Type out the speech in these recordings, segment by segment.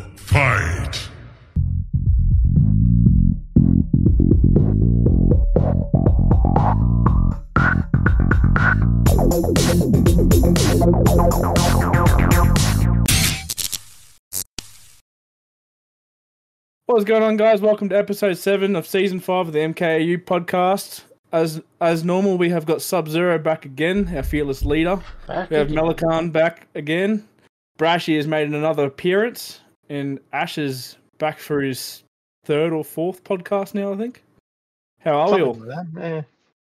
Fight! What's going on, guys? Welcome to episode seven of season five of the MKAU podcast. As as normal, we have got Sub Zero back again, our fearless leader. Back We have again. Melican back again. Brashy has made another appearance, and Ash is back for his third or fourth podcast now, I think. How are we all? Like that, yeah.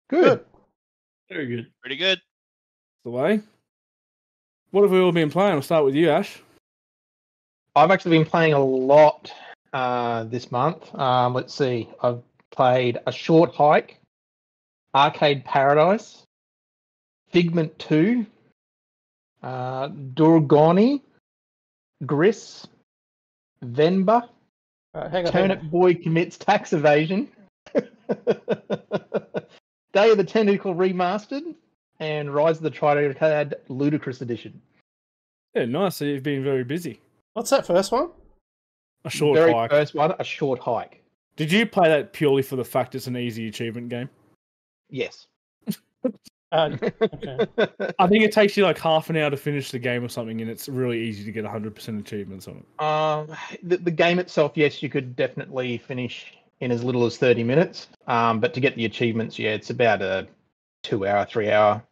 Good. Very good. Pretty good. The way. What have we all been playing? I'll start with you, Ash. I've actually been playing a lot uh, this month. Um, let's see. I've played A Short Hike, Arcade Paradise, Figment 2, uh, Dordogne, Gris, Venba, Uh, hang on, hang Turnip on. Boy Commits Tax Evasion, Day of the Tentacle Remastered, and Rise of the Triad Ludicrous Edition. Yeah, nice. So you've been very busy. What's that first one? A short Very hike. first one, A Short Hike. Did you play that purely for the fact it's an easy achievement game? Yes. Uh, okay. I think it takes you like half an hour to finish the game or something, and it's really easy to get 100% achievements on it. Um, the, the game itself, yes, you could definitely finish in as little as 30 minutes. Um, but to get the achievements, yeah, it's about a two hour, three hour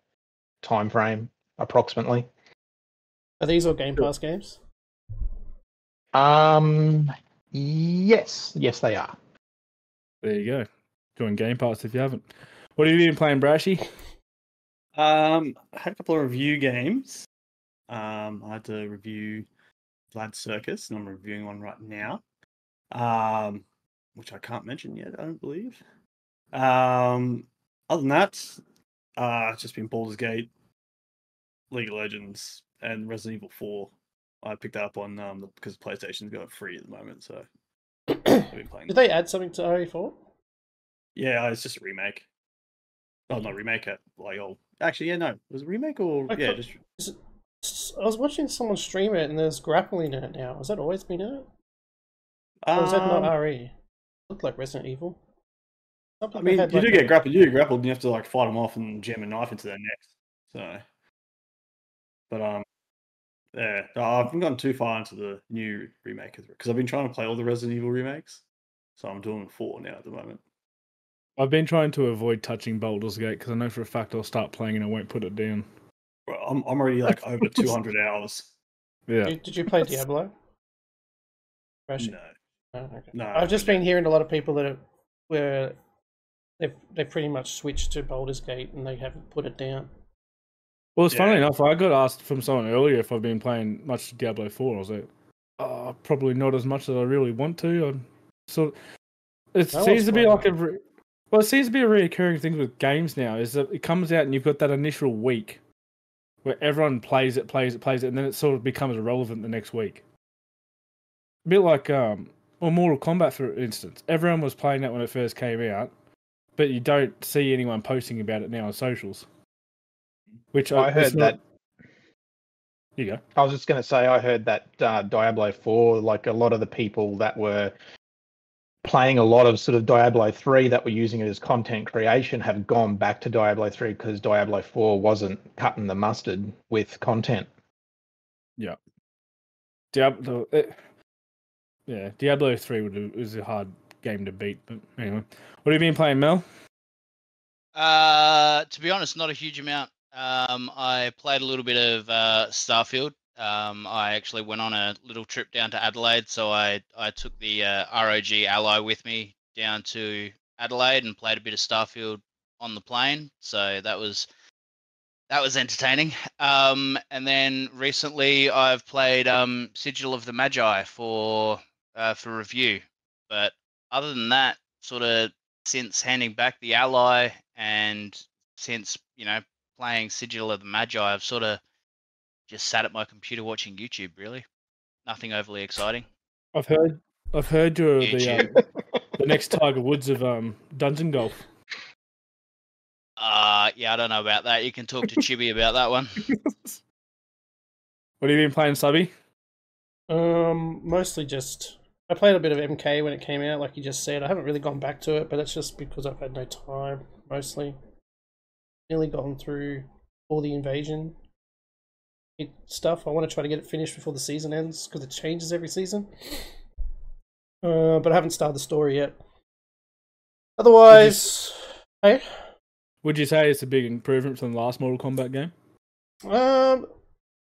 time frame, approximately. Are these all Game Pass games? Um, yes, yes, they are. There you go. Join Game Pass if you haven't. What have you been playing, Brashy? Um, I had a couple of review games. Um, I had to review Vlad Circus, and I'm reviewing one right now. Um, which I can't mention yet, I don't believe. Um, other than that, uh, it's just been Baldur's Gate, League of Legends, and Resident Evil 4. I picked that up on um because PlayStation's got it free at the moment, so I've been playing. Did they add something to RE4? Yeah, it's just a remake. Oh, not remake it. Like, oh, actually, yeah, no, was it a remake or I yeah, thought- just Is it- was watching someone stream it and there's grappling in it now. Has that always been in it? Or is that not Um, RE? Looked like Resident Evil. I mean, had, you like, do get grappled. You get grappled, and you have to like fight them off and jam a knife into their necks. So, but um, yeah, no, I haven't gone too far into the new remake because I've been trying to play all the Resident Evil remakes. So I'm doing four now at the moment. I've been trying to avoid touching Baldur's Gate because I know for a fact I'll start playing and I won't put it down. Well, I'm I'm already like over 200 hours. Yeah. Did, did you play Diablo? Rashi? No, Oh, okay. no. I've just been hearing a lot of people that are, where they've they've pretty much switched to Baldur's Gate and they haven't put it down. Well, it's funny enough. I got asked from someone earlier if I've been playing much Diablo 4. I was like, uh, probably not as much as I really want to. I'm so it No seems to be playing like a re- well, it seems to be a reoccurring thing with games now. Is that it comes out and you've got that initial week where everyone plays it, plays it, plays it, and then it sort of becomes irrelevant the next week. A bit like um, or Mortal Kombat, for instance. Everyone was playing that when it first came out, but you don't see anyone posting about it now on socials. Which I it's heard that. You go. I was just going to say, I heard that uh, Diablo 4, like a lot of the people that were playing a lot of sort of Diablo 3 that were using it as content creation have gone back to Diablo 3 because Diablo 4 wasn't cutting the mustard with content. Yeah. Diablo, it, yeah, Diablo three would was a hard game to beat. But anyway, what have you been playing, Mel? Uh, to be honest, not a huge amount. Um, I played a little bit of uh, Starfield. Um, I actually went on a little trip down to Adelaide, so I I took the uh, ROG Ally with me down to Adelaide and played a bit of Starfield on the plane. So that was that was entertaining. Um, and then recently I've played um, Sigil of the Magi for uh, for review. But other than that, sort of since handing back the ally and since you know playing Sigil of the Magi, I've sort of just sat at my computer watching YouTube. Really, nothing overly exciting. I've heard, I've heard you're the um, the next Tiger Woods of um, dungeon golf. Uh yeah, I don't know about that. You can talk to Chibi about that one. What have you been playing, Subby? Um, mostly just I played a bit of MK when it came out, like you just said. I haven't really gone back to it, but that's just because I've had no time. Mostly, nearly gone through all the invasion it- stuff. I want to try to get it finished before the season ends because it changes every season. Uh, but I haven't started the story yet. Otherwise, hey, Would you say it's a big improvement from the last Mortal Kombat game? Um,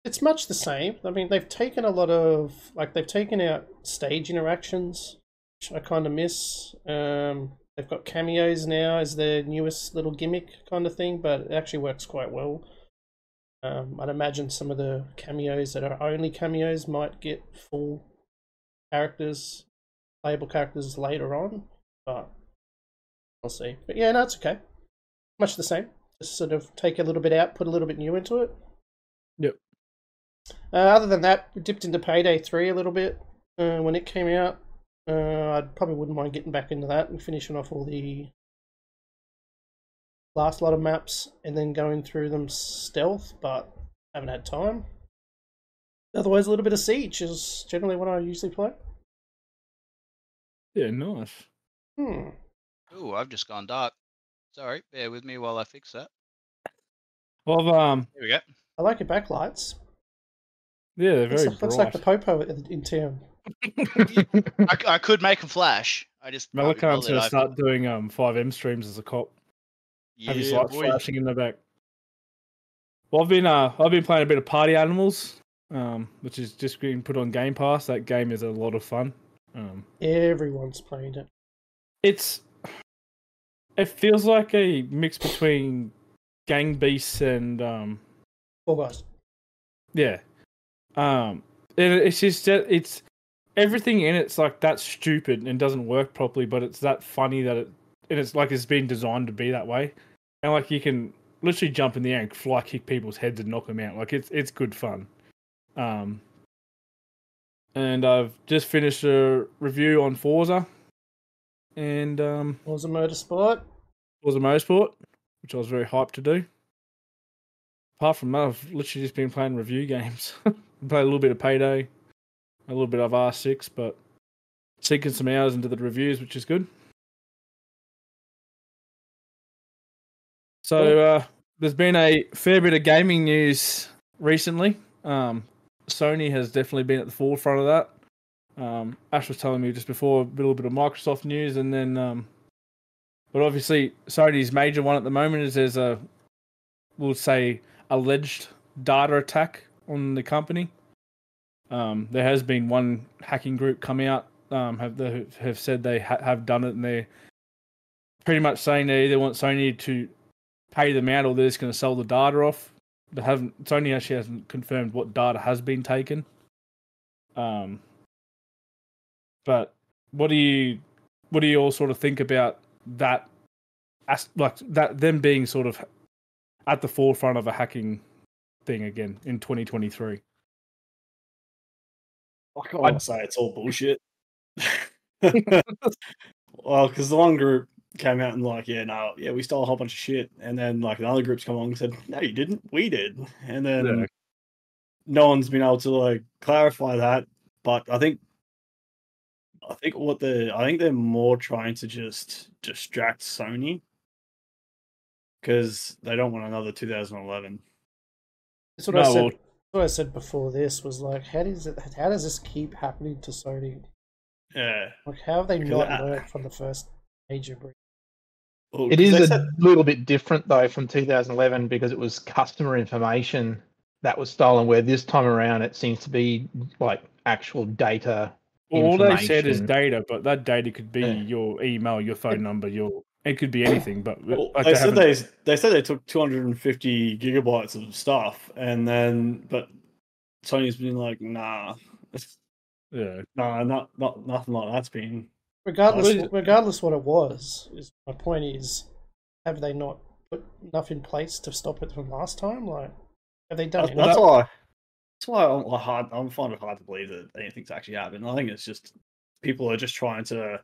it's much the same. I mean, they've taken a lot of like they've taken out stage interactions, which I kind of miss. Um, they've got cameos now as their newest little gimmick kind of thing, but it actually works quite well. Um, I'd imagine some of the cameos that are only cameos might get full characters, playable characters later on, but we'll see. But yeah, no, it's okay. Much the same. Just sort of take a little bit out, put a little bit new into it. Yep. Uh, other than that, we dipped into Payday 3 a little bit uh, when it came out. Uh, I probably wouldn't mind getting back into that and finishing off all the last lot of maps and then going through them stealth, but haven't had time. Otherwise, a little bit of Siege is generally what I usually play. Yeah, nice. Hmm. Ooh, I've just gone dark. Sorry, bear with me while I fix that. Well, I've, um, Here we go. I like your backlights. yeah, they're Looks, very like, looks bright. like the Popo in, in I, I, c- I could make them flash. I just can't be Malakan's bothered. gonna start doing um FiveM streams as a cop. Have his Yeah, lights boy. flashing in the back. Well, I've been uh, I've been playing a bit of Party Animals, um, which is just being put on Game Pass. That game is a lot of fun. Um, Everyone's playing it. it's it feels like a mix between Gang Beasts and um, Fall Guys. yeah, um, it, it's just that it's everything in it's like that stupid and doesn't work properly, but it's that funny that it and it's like it's been designed to be that way, and like you can literally jump in the air and fly kick people's heads and knock them out. Like it's it's good fun. Um, and I've just finished a review on Forza, and um, Was a motorsport. Forza Motorsport, which I was very hyped to do. Apart from that, I've literally just been playing review games. Played a little bit of Payday, a little bit of R6, but sinking some hours into the reviews, which is good. So uh, there's been a fair bit of gaming news recently. Um, Sony has definitely been at the forefront of that. Um, Ash was telling me just before a little bit of Microsoft news, and then, um, but obviously Sony's major one at the moment is there's a, we'll say, alleged data attack on the company. Um, there has been one hacking group come out, um, have the, have said they ha- have done it, and they're pretty much saying they either want Sony to pay them out or they're just going to sell the data off. They haven't. Sony actually hasn't confirmed what data has been taken. Um, but what do you what do you all sort of think about that? As like that them being sort of at the forefront of a hacking thing again in 2023. I can't want to say it's all bullshit. well, because the one group came out and like, yeah, no, yeah, we stole a whole bunch of shit, and then like another group's come along and said, no, you didn't, we did, and then Yeah. no one's been able to like clarify that. But I think, I think what the I think they're more trying to just distract Sony because they don't want another 2011. That's what No, I said. well- what I said before this was like, how does it? How does this keep happening to Sony? Yeah, Like, how have they not I- learned from the first major breach? Well, It 'cause is a said- little bit different though from 2011 because it was customer information that was stolen. Where this time around it seems to be like actual data. Well, all they said is data, but that data could be Yeah. your email, your phone number, your it could be anything. But Well, like they they said they they said they took 250 gigabytes of stuff, and then but Sony's been like, nah, yeah, nah, not not nothing like that's been. Regardless, Well, regardless what it was, is my point is, have they not put enough in place to stop it from last time? Like, have they done That's, enough? that's why. That's why I'm like hard. I'm finding it hard to believe that anything's actually happened. I think it's just people are just trying to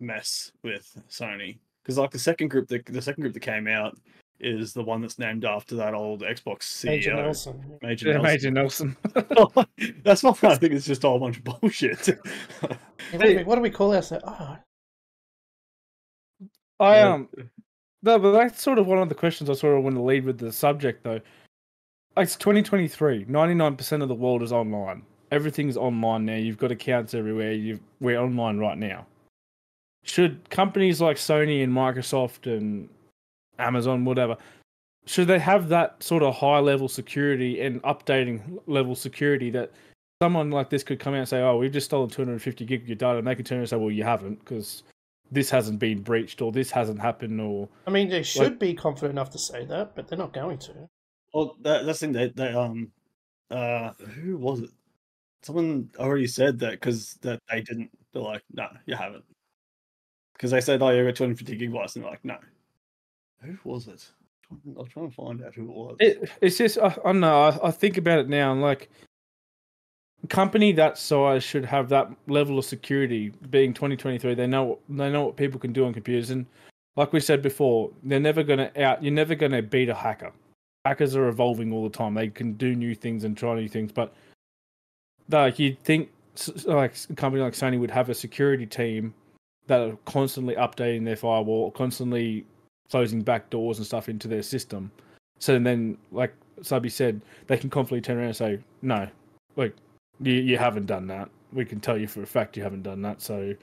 mess with Sony because like the second group, the second group that came out is the one that's named after that old Xbox CEO, Major Nelson. Major Yeah, Nelson. Major Nelson. That's not. I think it's just a whole bunch of bullshit. Hey, what, do we, what do we call ourselves? Oh, I Yeah. um no, but that's sort of one of the questions I sort of want to lead with the subject though. It's 2023. 99% of the world is online. Everything's online now. You've got accounts everywhere. You we're online right now. Should companies like Sony and Microsoft and Amazon, whatever, should they have that sort of high level security and updating level security that someone like this could come out and say, "Oh, we've just stolen 250 gig of your data," and they could turn and say, "Well, you haven't because this hasn't been breached or this hasn't happened or I mean, they should be confident enough to say that, but they're not going to. well, that, that's the thing. They, they um, uh, who was it? Someone already said that because that they didn't. They're like, no, you haven't. Because they said, oh, you got 250 gigabytes, and they're like, no. Who was it? I'm trying to find out who it was. it, it's just I, I don't know. I, I think about it now and like a company that size should have that level of security. Being 2023, they know they know what people can do on computers, and like we said before, they're never gonna out. You're never gonna beat a hacker. Hackers are evolving all the time. They can do new things and try new things, but like you'd think, like a company like Sony would have a security team that are constantly updating their firewall, constantly closing back doors and stuff into their system. So then, like Subby said, they can confidently turn around and say, "No, like you, you haven't done that. We can tell you for a fact you haven't done that." So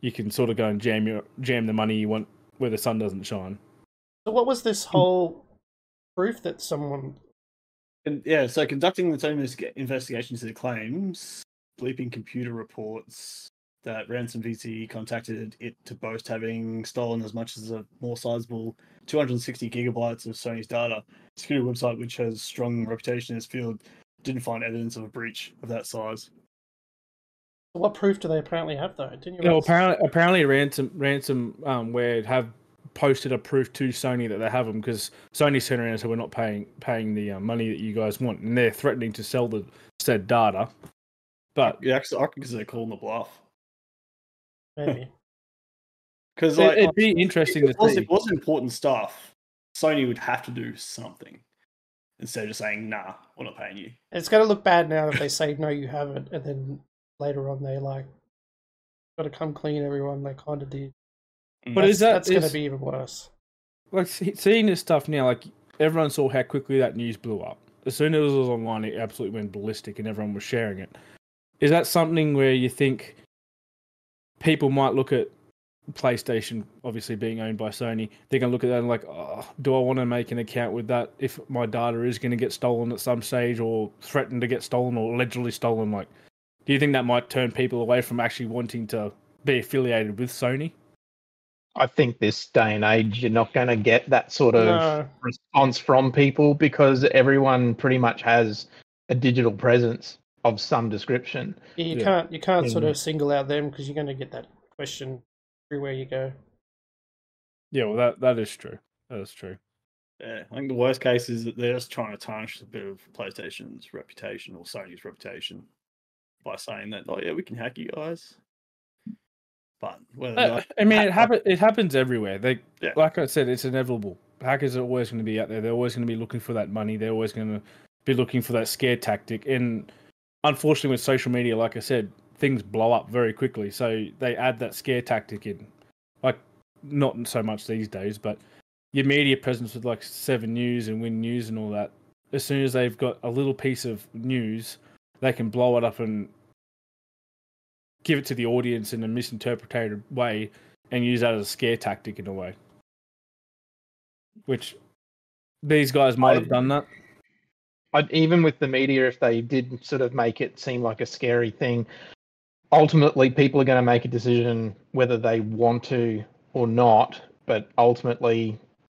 you can sort of go and jam your jam the money you want where the sun doesn't shine. So, what was this whole proof that someone? And, yeah, so conducting its own investiga- investigations into the claims, BleepingComputer reports that Ransom VC contacted it to boast having stolen as much as a more sizable 260 gigabytes of Sony's data. Security website, which has strong reputation in its field, didn't find evidence of a breach of that size. What proof do they apparently have, though? Didn't you? No, ask- apparently, apparently, ransom ransom um, where have posted a proof to Sony that they have them because Sony's turned around and said we're not paying paying the uh, money that you guys want, and they're threatening to sell the said data. But Yeah, actually, I reckon because they're calling the bluff. Maybe. Because it, like, it'd be interesting if to it was, see. if it was important stuff, Sony would have to do something instead of just saying, "Nah, we're not paying you." It's going to look bad now if they say no, you haven't, and then later on they like got to come clean. Everyone they kind of did. Mm. But that's, is that that's going to be even worse? like see- seeing this stuff now, like everyone saw how quickly that news blew up. As soon as it was online, it absolutely went ballistic, and everyone was sharing it. Is that something where you think people might look at PlayStation, obviously being owned by Sony, they're going to look at that and like, oh, do I want to make an account with that if my data is going to get stolen at some stage, or threatened to get stolen, or allegedly stolen? Like, do you think that might turn people away from actually wanting to be affiliated with Sony? I think this day and age, you're not going to get that sort of No, response from people because everyone pretty much has a digital presence of some description. you, you Yeah. can't you can't sort of single out them because you're going to get that question everywhere you go. Yeah, well, that that is true. That is true. Yeah, I think the worst case is that they're just trying to tarnish a bit of PlayStation's reputation or Sony's reputation by saying that, oh yeah, we can hack you guys. But whether Uh, that- I mean, hack- it happen, It happens everywhere. They, Yeah. like I said, it's inevitable. Hackers are always going to be out there. They're always going to be looking for that money. They're always going to be looking for that scare tactic. And unfortunately, with social media, like I said, things blow up very quickly. So they add that scare tactic in. Like, not so much these days, but your media presence with like Seven News and Win News and all that. As soon as they've got a little piece of news, they can blow it up and give it to the audience in a misinterpreted way and use that as a scare tactic in a way. Which these guys might have done that. I'd, even with the media, if they did sort of make it seem like a scary thing, ultimately people are going to make a decision whether they want to or not. But ultimately,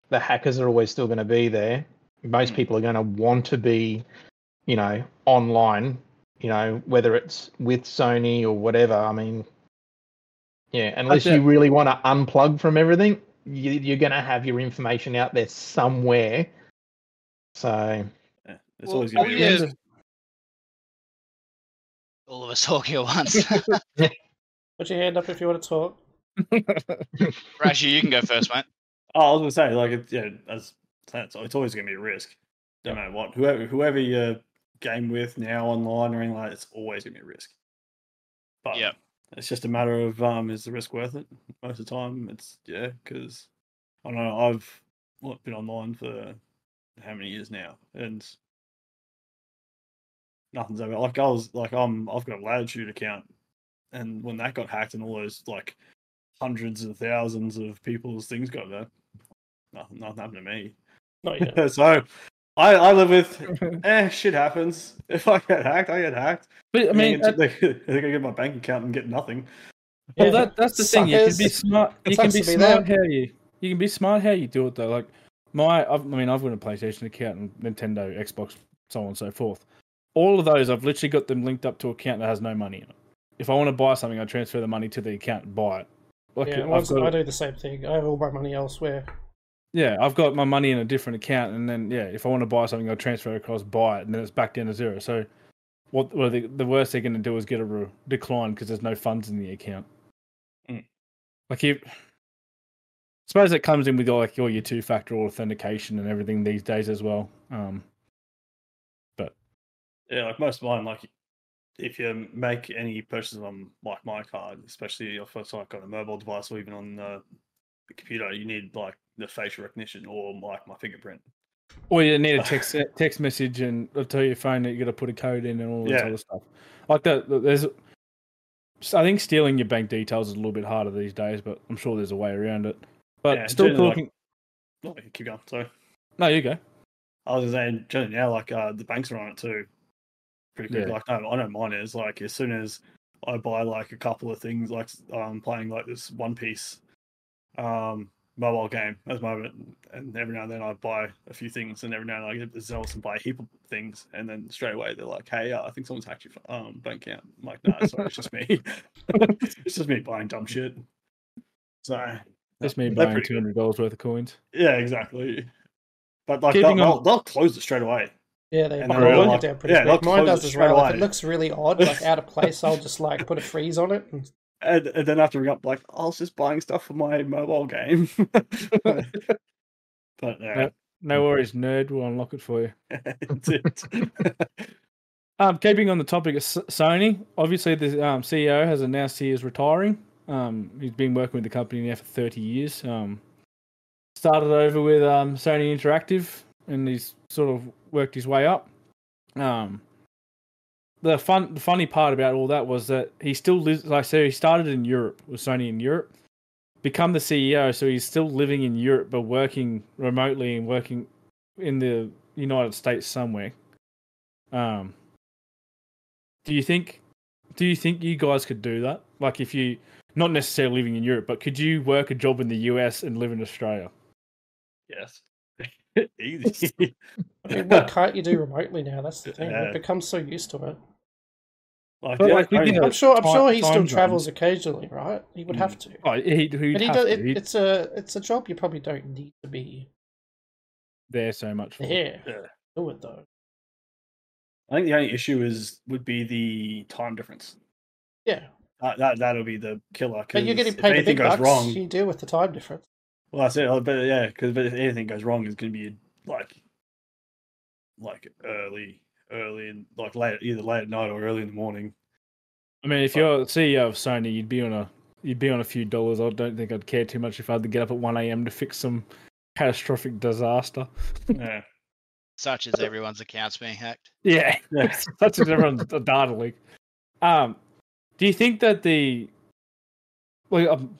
the hackers are always still going to be there. Most Mm. people are going to want to be, you know, online. You know, whether it's with Sony or whatever. I mean, yeah, unless you really want to unplug from everything, you, you're going to have your information out there somewhere. So it's Well, always going to all be. a. All of us talking at once. Put your hand up if you want to talk. Rashi, you can go first, mate. Oh, I was going to say, like, it, yeah, as So it's, it's always going to be a risk, no matter what. Whoever whoever you game with now online or anything like that, it's always going to be a risk. But Yep. it's just a matter of um, is the risk worth it? Most of the time, it's yeah, because I don't know. I've been online for how many years now, and nothing's ever like I was like I'm I've got a Latitude account, and when that got hacked and all those like hundreds of thousands of people's things got there, nothing nothing happened to me. Not yet. so I I live with eh shit happens. If I get hacked, I get hacked. But I mean, I at- they, they can get my bank account and get nothing. Well, Yeah. that that's the thing. You can be Suckers. smart. It You can be be smart them. how you you can be smart how you do it though. Like my, I've, I mean, I've got a PlayStation account and Nintendo, Xbox, so on and so forth. All of those, I've literally got them linked up to an account that has no money in it. If I want to buy something, I transfer the money to the account and buy it. Like yeah, I've got, I do the same thing. I have all my money elsewhere. yeah, I've got my money in a different account, and then yeah, if I want to buy something, I transfer it across, buy it, and then it's back down to zero. So, what? Well, the, the worst they're going to do is get a re- decline because there's no funds in the account. Mm. Like you, suppose it comes in with like all your two-factor authentication and everything these days as well. Um, Yeah, like most of mine, like if you make any purchases on like my card, especially if it's like on a mobile device or even on the, the computer, you need like the facial recognition or like my fingerprint. or you need a text text message and tell your phone that you got to put a code in and all this Yeah. other stuff. Like that, there's. I think stealing your bank details is a little bit harder these days, but I'm sure there's a way around it. But Yeah, still generally, like- talking. Oh, keep going. Sorry. No, you go. I was just saying, generally now, like uh, the banks are on it too. Pretty quick. Yeah. Like, no, I know mine is like as soon as I buy like a couple of things, like I'm playing like this One Piece um, mobile game at the moment, and every now and then I buy a few things, and every now and then I get the zealous and buy a heap of things, and then straight away they're like, "Hey, uh, I think someone's hacked your um, bank account." I'm like, "No, sorry, it's just me. it's just me buying dumb shit." So That's me buying two hundred dollars worth of coins. Yeah, exactly. But like they'll, on- they'll, they'll close it straight away. Yeah, they And might they're lock like- it down pretty yeah, quick. Mine does as straight well. If it looks really odd, like out of place, I'll just like put a freeze on it. And and, and then after ring up like I was just buying stuff for my mobile game. but yeah, Yep. No worries, nerd. We'll unlock it for you. that's it. Um, keeping on the topic of S- Sony, obviously the um, CEO has announced he is retiring. Um, he's been working with the company now for 30 years. Um, started over with um, Sony Interactive, and he's sort of worked his way up. Um, the fun, the funny part about all that was that he still lives. Like I said, he started in Europe with Sony in Europe, become the CEO, so he's still living in Europe but working remotely and working in the United States somewhere. Um, do you think do you think you guys could do that? Like if you not necessarily living in Europe, but could you work a job in the US and live in Australia? yes, easy. I mean, what can't you do remotely now? That's the thing. Yeah. We've become so used to it. like, But, yeah, like, we I mean, did I'm sure. I'm time- sure he time still zones. travels occasionally, right? He would have hmm. to. Oh, he, he'd But he have does. to. It, it's a. It's a job you probably don't need to be there so much. For. there. Yeah. Do it though. I think the only issue is would be the time difference. Yeah, That, that that'll be the killer. but you're getting paid the anything big goes bucks. wrong. You deal with the time difference. Well, that's it. But yeah, because but if anything goes wrong, it's going to be like, like early, early, and like late, either late at night or early in the morning. I mean, if you're the CEO of Sony, you'd be on a you'd be on a few dollars. I don't think I'd care too much if I had to get up at one a.m. to fix some catastrophic disaster. Yeah, Such as everyone's accounts being hacked. Yeah, yeah. such as everyone's data leak. Um, do you think that the well, um,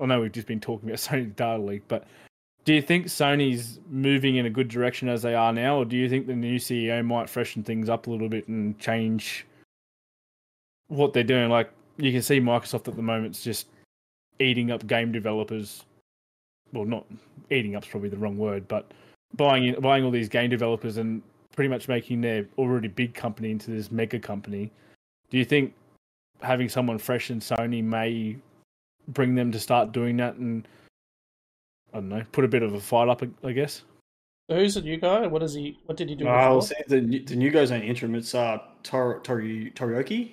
I know we've just been talking about Sony's data leak, but do you think Sony's moving in a good direction as they are now, or do you think the new CEO might freshen things up a little bit and change what they're doing? Like you can see Microsoft at the moment's just eating up game developers. Well, not eating up's probably the wrong word, but buying in, buying all these game developers and pretty much making their already big company into this mega company. Do you think having someone fresh in Sony may bring them to start doing that and I don't know, put a bit of a fight up, I guess? So who's the new guy? What is he? What did he do? I'll before? say the new- the new guy's on interim. It's uh Tor Tori Torioki.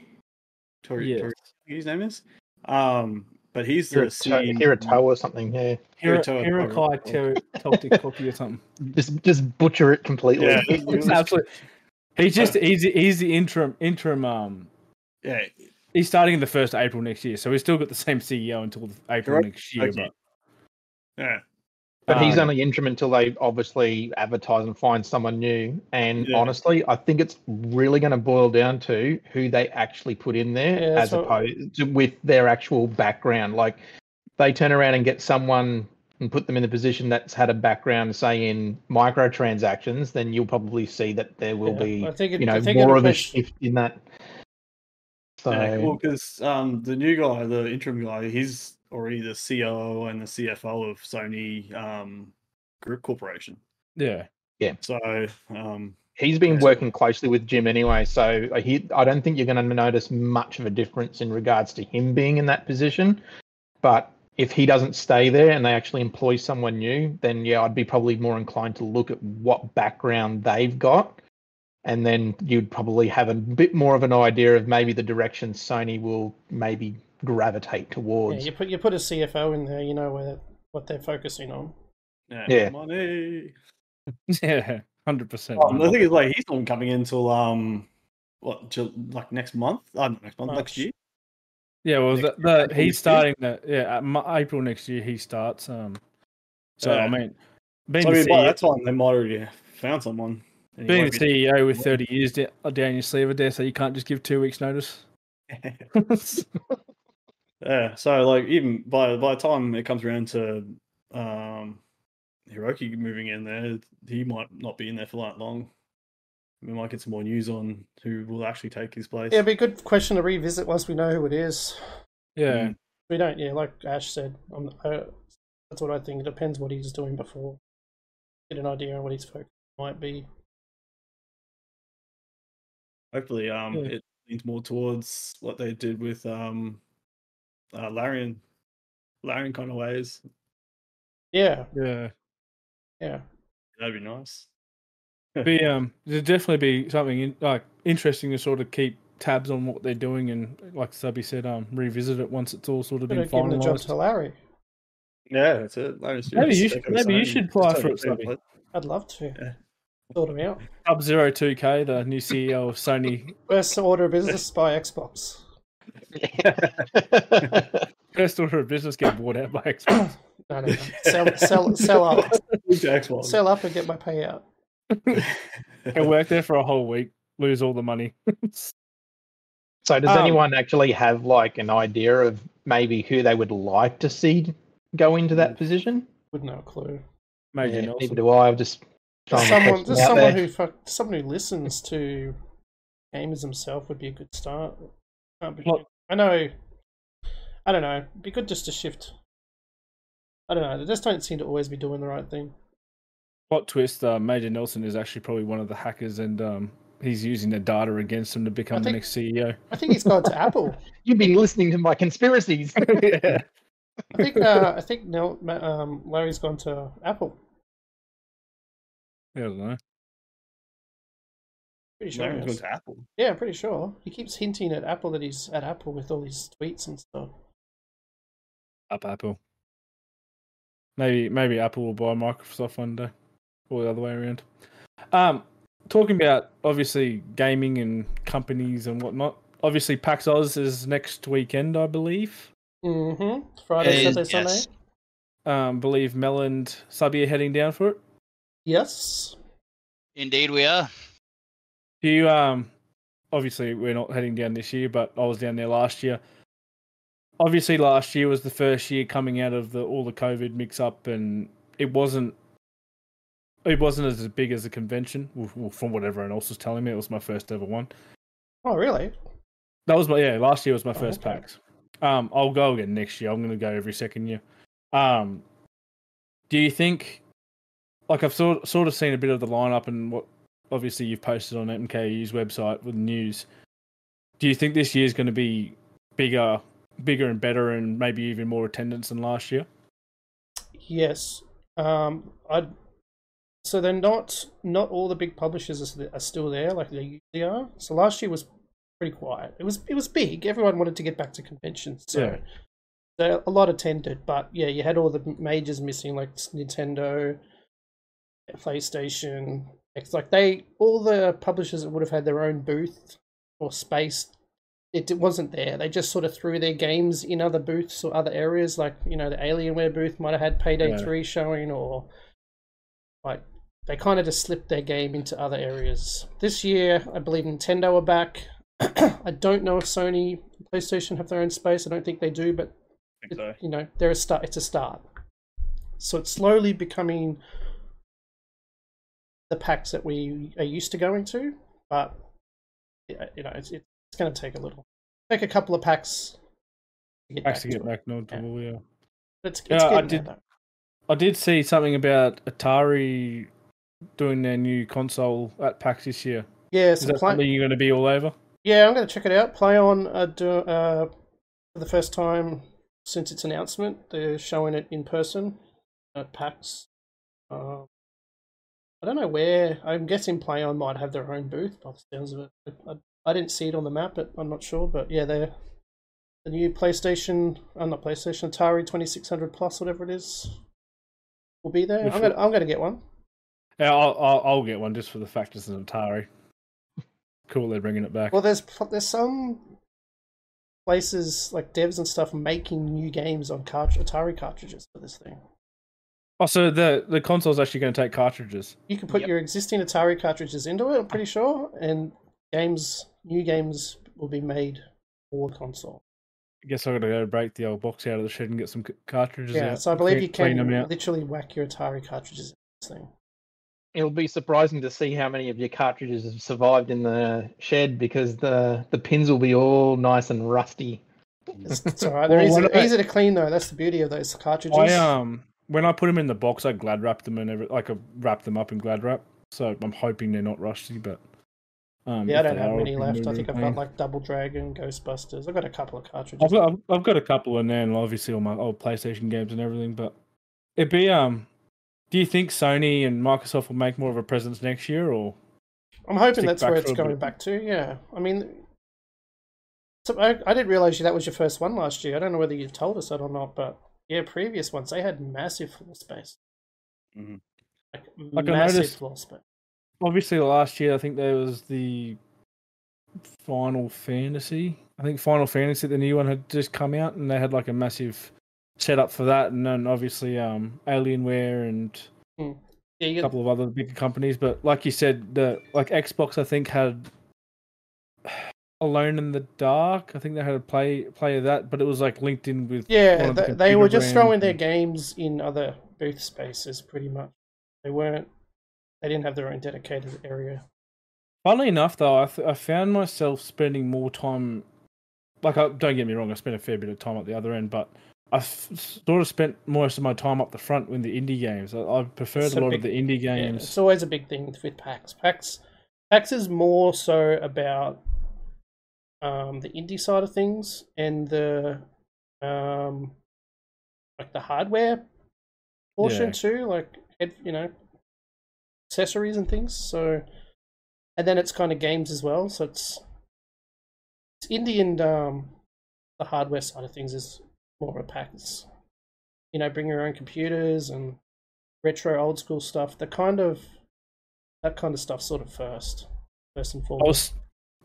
Tori Yes. Tori his name is. Um, but he's the Hirato, C- or something. Yeah, Hira- Hirakai Ter- Tokti Koki or something. just just butcher it completely. Yeah. It's absolute- He's just he's he's the interim interim um Yeah, he's starting in the first of April next year, so we've still got the same CEO until April Right. next year. Okay. yeah. But he's Um, only interim until they obviously advertise and find someone new. And Yeah. honestly, I think it's really going to boil down to who they actually put in there Yeah, that's as what- opposed to with their actual background. Like they turn around and get someone and put them in the position that's had a background, say in microtransactions, then you'll probably see that there will Yeah, be, I think it, you know, I think more it'll of a shift in that. So Yeah, well, because um, the new guy, the interim guy, he's already the COO and the CFO of Sony um, Group Corporation. yeah, yeah. So um, he's been Yeah. working closely with Jim anyway, so he, I don't think you're going to notice much of a difference in regards to him being in that position. But if he doesn't stay there and they actually employ someone new, then yeah, I'd be probably more inclined to look at what background they've got. And then you'd probably have a bit more of an idea of maybe the direction Sony will maybe gravitate Yeah, towards. you put you put a CFO in there, you know where what they're focusing on. yeah, Yeah. money. yeah, hundred percent. Um, the thing is, like, he's not coming in until um, what, Ju- like next month? Uh, next month, March. next year. Yeah, well, the, the he's starting the yeah at Mo- April next year he starts. Um, so I mean, being So, I mean, by that time, they might already have found someone. And being won't the be- CEO with thirty years da- down your sleeve there, so you can't just give two weeks notice. yeah, so like even by by the time it comes around to um Hiroki moving in there, he might not be in there for that long. We might get some more news on who will actually take his place. Yeah, it'd be a good question to revisit once we know who it is. yeah, Mm. We don't, yeah, like Ash said, I'm, I, that's what I think. It depends what he's doing before. Get an idea on what his focus might be. Hopefully, um, Yeah. it leans more towards what they did with um, uh, Larian, Larian kind of ways. Yeah, yeah. yeah. That'd be nice. Be um, there'd definitely be something in, like interesting to sort of keep tabs on what they're doing and like Subby said, um, revisit it once it's all sort of Could been have given the job finalised. to Larry. Yeah, that's it. Larian's Maybe you should- maybe you should just apply for it it, Subby. I'd love to. Yeah. Sort him out. Sub Zero Two K, the new CEO of Sony, First order of business, by Xbox. first order of business, get bought out by Xbox. No, no, no. Sell, sell, sell up. Move Xbox. Sell up and get my payout. and work there for a whole week, lose all the money. So does Um, anyone actually have like an idea of maybe who they would like to see go into that position? With no clue. Major Yeah, neither do I. I've just throwing Just the someone, just someone there. who fuck, someone who listens to gamers himself would be a good start. Can't be, What- I know. I don't know. It'd be good just to shift. I don't know. They just don't seem to always be doing the right thing. Plot twist: uh, Major Nelson is actually probably one of the hackers, and um, he's using the data against him to become the next CEO. I think he's gone to Apple. You've been listening to my conspiracies. yeah. I think. Uh, I think Nel, um, Larry's gone to Apple. I don't know. Pretty sure. he Larian's has. going to Apple. Yeah, I'm pretty sure. He keeps hinting at Apple that he's at Apple with all his tweets and stuff. Up Apple. Maybe maybe Apple will buy Microsoft one day, or the other way around. Um, talking about obviously gaming and companies and whatnot. Obviously, PAX Aus is next weekend, I believe. Mm-hmm. Friday, Is- Saturday, Sunday. Um, believe Mel and Subby are heading down for it. Yes. Indeed, we are. Do you um obviously we're not heading down this year, but I was down there last year. Obviously last year was the first year coming out of the all the COVID mix up and it wasn't it wasn't as big as a convention, well, well, from what everyone else was telling me. It was my first ever one. Oh, really? That was my yeah, last year was my Oh, first okay. PAX. Um I'll go again next year. I'm gonna go every second year. Um do you think like I've sort sort of seen a bit of the lineup and what obviously you've posted on MKAU's website with news. Do you think this year's going to be bigger, bigger and better, and maybe even more attendance than last year? Yes. Um, I. So they're not not all the big publishers are, are still there like they usually are. So last year was pretty quiet. It was it was big. Everyone wanted to get back to conventions. So Yeah. So a lot attended, but yeah, you had all the majors missing, like Nintendo, PlayStation. It's like they all the publishers that would have had their own booth or space. It, it wasn't there. They just sort of threw their games in other booths or other areas, like you know the Alienware booth might have had Payday Yeah. Three showing, or like they kind of just slipped their game into other areas. This year, I believe Nintendo are back. I don't know if Sony, PlayStation have their own space. I don't think they do, but so. you know, they're a start. It's a start. So it's slowly becoming the PAX that we are used to going to, but you know, it's it's going to take a little, take a couple of PAX to get PAX back to get back notable, yeah. It's, it's Yeah, I did- there, I did see something about Atari doing their new console at PAX this year. Yeah, Is so that play, something you're going to be all over? yeah, I'm going to check it out. Play on uh, do, uh, for the first time since its announcement. They're showing it in person at PAX. Um, I don't know where. I'm guessing Plaion might have their own booth by the sounds of it. I, I didn't see it on the map, but I'm not sure. But yeah, they're the new PlayStation. I'm not PlayStation. Atari 2600 Plus, whatever it is, will be there. Which I'm gonna I'm gonna get one. Yeah, I'll, I'll, I'll get one just for the fact it's an Atari. Cool, they're bringing it back. Well, there's there's some places like devs and stuff making new games on cart- Atari cartridges for this thing. Oh, so the the console's actually going to take cartridges. You can put Yep. your existing Atari cartridges into it. I'm pretty sure, and games, new games will be made for the console. I guess I've got to go break the old box out of the shed and get some cartridges Yeah, out. so I believe you can literally whack your Atari cartridges in this thing. It'll be surprising to see how many of your cartridges have survived in the shed because the the pins will be all nice and rusty. It's, it's all right. They're Well, easy, what easy to clean though. That's the beauty of those cartridges. I um when I put them in the box, I glad wrapped them and every, like I wrapped them up in glad wrap. So I'm hoping they're not rusty, but um, yeah, I don't have many left. I think I've got like Double Dragon, Ghostbusters. I've got a couple of cartridges. I've got, I've- got a couple in there, and obviously all my old PlayStation games and everything. But it'd be um. Do you think Sony and Microsoft will make more of a presence next year, or I'm hoping that's where it's going bit. back to. Yeah, I mean, so I, I didn't realize that was your first one last year. I don't know whether you've told us that or not, but yeah, previous ones they had massive floor space, Mhm. like, Like, massive noticed- floor space. obviously last year I think there was the Final Fantasy. I think Final Fantasy, the new one, had just come out, and they had like a massive setup for that, and then obviously um Alienware and Yeah, you a get, couple of other bigger companies. But like you said, the like Xbox, I think had Alone in the Dark. I think they had a play play of that, but it was like linked in with yeah, the they, were just throwing brands their games in other booth spaces, pretty much. They weren't. They didn't have their own dedicated area. Funnily enough, though, I, th- I found myself spending more time. Like, I, don't get me wrong, I spent a fair bit of time at the other end, but I f- sort of spent most of my time up the front with the indie games. I, I preferred It's a lot big- of the indie Yeah, games. it's always a big thing with PAX. PAX, PAX is more so about um, the indie side of things and the um, like the hardware portion Yeah. too, like head, you know, accessories and things. So, and then it's kind of games as well. So it's it's indie and um, the hardware side of things is more of a PAX. You know, bring your own computers and retro old school stuff the kind of that kind of stuff sort of first first and I foremost was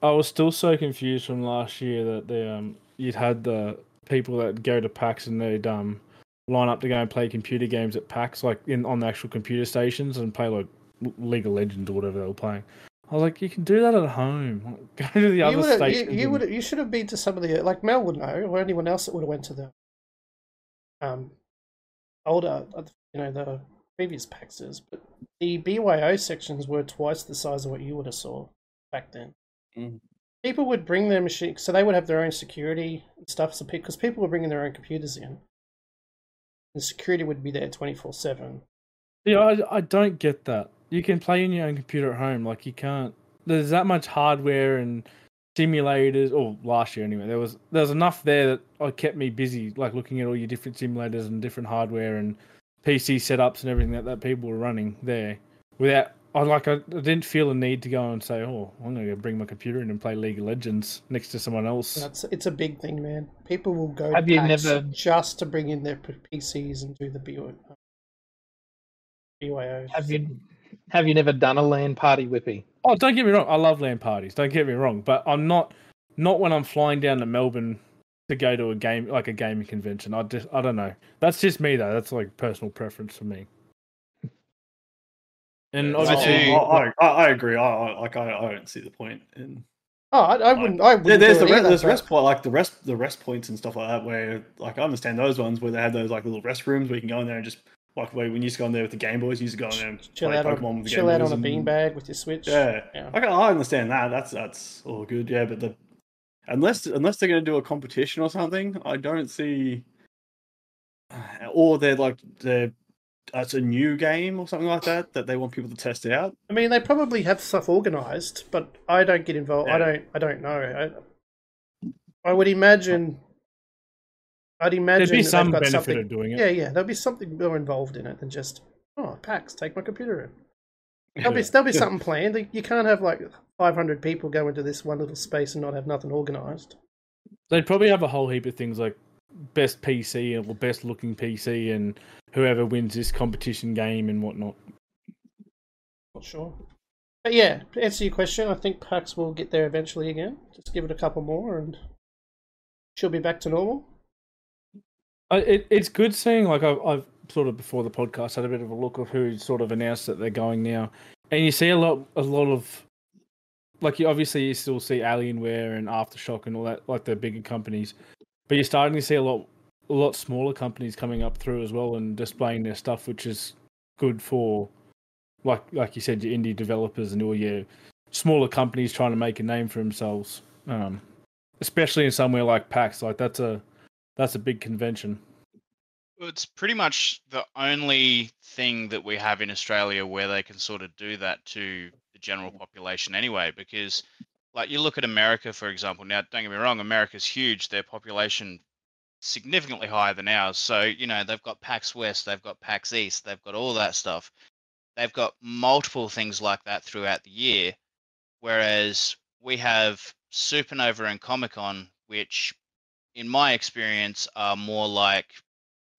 I was still so confused from last year that the um you'd had the people that go to PAX and they'd um line up to go and play computer games at PAX like in on the actual computer stations and play like League of Legends or whatever they were playing. I was like, you can do that at home. Go to the you other would you, you would you should have been to some of the like Mel would know or anyone else that would have went to the um older uh, you know the previous PAXs but the BYO sections were twice the size of what you would have saw back then Mhm. people would bring their machine so they would have their own security and stuff so because people were bringing their own computers in the security would be there 24 7 Yeah, I, I don't get that. You can play in your own computer at home. Like you can't. There's that much hardware and simulators. Or last year anyway, there was there was enough there that I kept me busy, like looking at all your different simulators and different hardware and PC setups and everything that, that people were running there, without I like I, I didn't feel a need to go and say, "Oh, I'm going to bring my computer in and play League of Legends next to someone else." That's it's a big thing, man. People will go Have to you never- just to bring in their PCs and do the BYO. BYOs. Have you have you never done a LAN party, Whippy? Oh, don't get me wrong. I love LAN parties. Don't get me wrong, but I'm not not when I'm flying down to Melbourne to go to a game like a gaming convention. I just I don't know. That's just me though. That's like personal preference for me. And I obviously, do- I, I, I agree. I, I like I, I don't see the point in. Oh, I, I wouldn't. I wouldn't there's the it re- there's rest point like the rest the rest points and stuff like that where like I understand those ones where they have those like little restrooms where you can go in there and just like where when you used to go in there with the Game Boys, you used to go in there and chill play out Pokemon on with the chill Game out Boys on a and- beanbag with your Switch. Yeah, Yeah. I, can, I understand that. That's that's all good. Yeah, but the unless unless they're going to do a competition or something, I don't see. Or they're like they're it's a new game or something like that that they want people to test out. I mean, they probably have stuff organized, but I don't get involved. I don't. I don't know. I, I would imagine. I'd imagine there'd be that some got benefit something. of doing it. Yeah, yeah. There'll be something more involved in it than just oh, PAX, take my computer in. There'll be there'll be Yeah. something planned. You can't have like 500 people go into this one little space and not have nothing organized. They'd probably have a whole heap of things like best PC or best looking PC and whoever wins this competition game and whatnot. Not sure. But yeah, to answer your question, I think PAX will get there eventually again. Just give it a couple more and she'll be back to normal. It, it's good seeing like I've, I've sort of before the podcast had a bit of a look of who sort of announced that they're going now, and you see a lot a lot of like you obviously you still see Alienware and Aftershock and all that like the bigger companies, but you're starting to see a lot a lot smaller companies coming up through as well and displaying their stuff, which is good for like like you said your indie developers and all your smaller companies trying to make a name for themselves. Um, especially in somewhere like PAX, like that's a that's a big convention. It's pretty much the only thing that we have in Australia where they can sort of do that to the general population anyway. Because, like, you look at America, for example. Now, don't get me wrong, America's huge. Their population significantly higher than ours. So, you know, they've got PAX West, they've got PAX East, they've got all that stuff. They've got multiple things like that throughout the year. Whereas we have Supernova and Comic Con, which, in my experience, are more like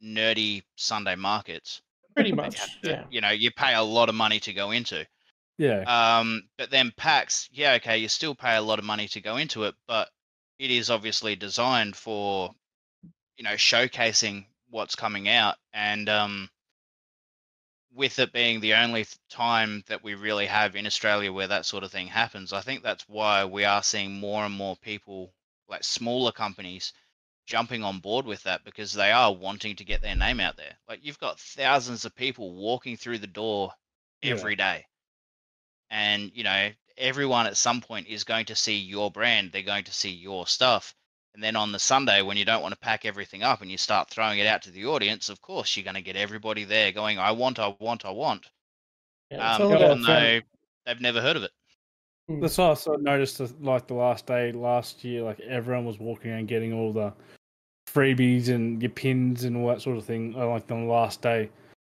nerdy Sunday markets. Pretty much, you have yeah. You know, you pay a lot of money to go into. Yeah. Um, but then PAX, yeah, okay, you still pay a lot of money to go into it, but it is obviously designed for, you know, showcasing what's coming out. And um, with it being the only time that we really have in Australia where that sort of thing happens, I think that's why we are seeing more and more people, like smaller companies, jumping on board with that because they are wanting to get their name out there. Like you've got thousands of people walking through the door Yeah. every day and you know everyone at some point is going to see your brand they're going to see your stuff and then on the sunday when you don't want to pack everything up and you start throwing it out to the audience of course you're going to get everybody there going i want i want i want Yeah, um, all yeah, about even though they've never heard of it Mm. That's what I sort of noticed like the last day last year, like everyone was walking around getting all the freebies and your pins and all that sort of thing, uh, like on the last day.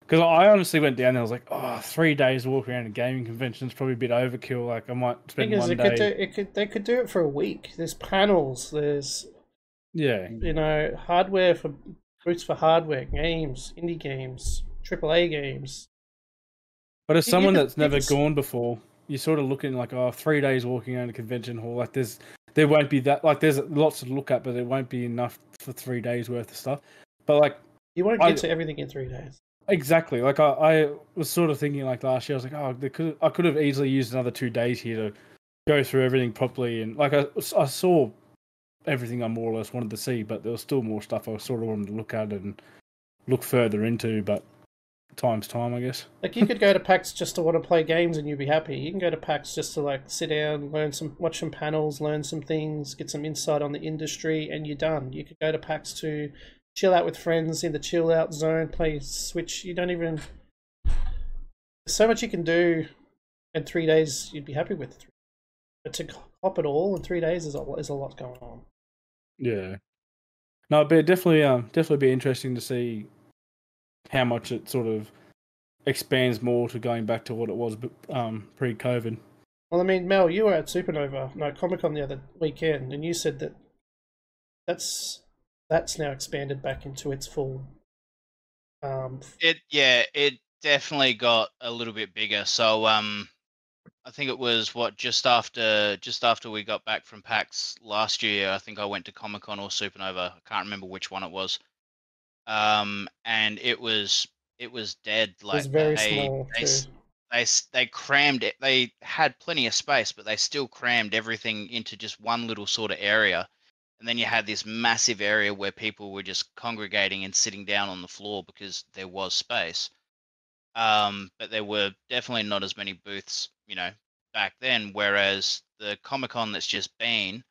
Because I honestly went down there, I was like, oh, three days walking around a gaming convention is probably a bit overkill. Like I might spend one it day. could do, it could they could do it for a week. There's panels. There's Yeah, you know hardware for boots for hardware, games, indie games, AAA games. but as someone that's never gone before, you're sort of looking like, oh, three days walking around a convention hall. Like there's, there won't be that. Like there's lots to look at, but it won't be enough for three days worth of stuff. But like You won't I- get to everything in three days. Exactly. Like I, I was sort of thinking like last year, I was like, oh, could, I could have easily used another two days here to go through everything properly, and like I, I saw everything I more or less wanted to see, but there was still more stuff I sort of wanted to look at and look further into. But time's time, I guess. Like you could go to PAX just to want to play games and you'd be happy. You can go to PAX just to like sit down, learn some, watch some panels, learn some things, get some insight on the industry, and you're done. You could go to PAX to chill out with friends in the chill out zone, play Switch. You don't even. There's so much you can do in three days. You'd be happy with. It. But to cop it all in three days is a is a lot going on. Yeah. No, but definitely, um, definitely be interesting to see how much it sort of expands more to going back to what it was um, pre-COVID. Well, I mean, Mel, you were at Supernova, no Comic Con the other weekend, and you said that that's that's now expanded back into its full. Um, It yeah, it definitely got a little bit bigger. So um, I think it was what just after just after we got back from PAX last year. I think I went to Comic Con or Supernova. I can't remember which one it was. Um, and it was it was dead. it Like was very they, small they they they crammed it. They had plenty of space, but they still crammed everything into just one little sort of area. And then you had this massive area where people were just congregating and sitting down on the floor because there was space. Um, but there were definitely not as many booths, you know, back then. Whereas the Comic Con that's just been,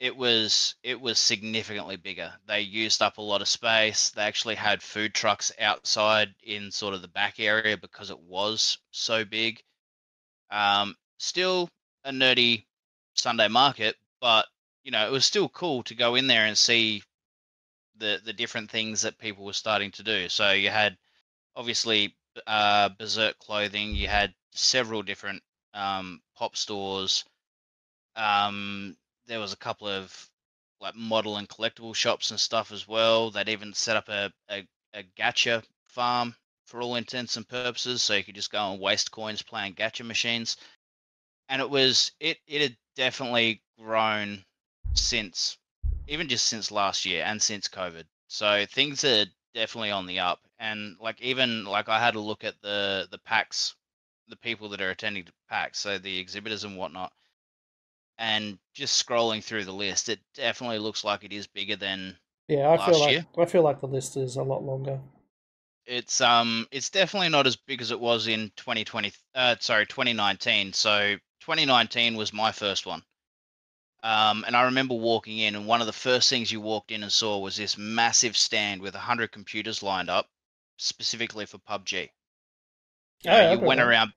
it was it was significantly bigger. They used up a lot of space. They actually had food trucks outside in sort of the back area because it was so big. Um, still a nerdy Sunday market, but you know it was still cool to go in there and see the the different things that people were starting to do. So you had obviously uh, Berserk clothing. You had several different um, pop stores. Um, there was a couple of like model and collectible shops and stuff as well. They'd even set up a, a, a gacha farm for all intents and purposes, so you could just go and waste coins playing gacha machines. And it was it it had definitely grown since even just since last year and since COVID. So things are definitely on the up. And like even like I had a look at the the PAX, the people that are attending to PAX, so the exhibitors and whatnot. And just scrolling through the list, it definitely looks like it is bigger than Yeah, I feel like year. I feel like the list is a lot longer. it's um it's definitely not as big as it was in 2020 uh sorry 2019 so 2019 was my first one um and i remember walking in and one of the first things you walked in and saw was this massive stand with 100 computers lined up specifically for pubg you, Oh, know, yeah, you went around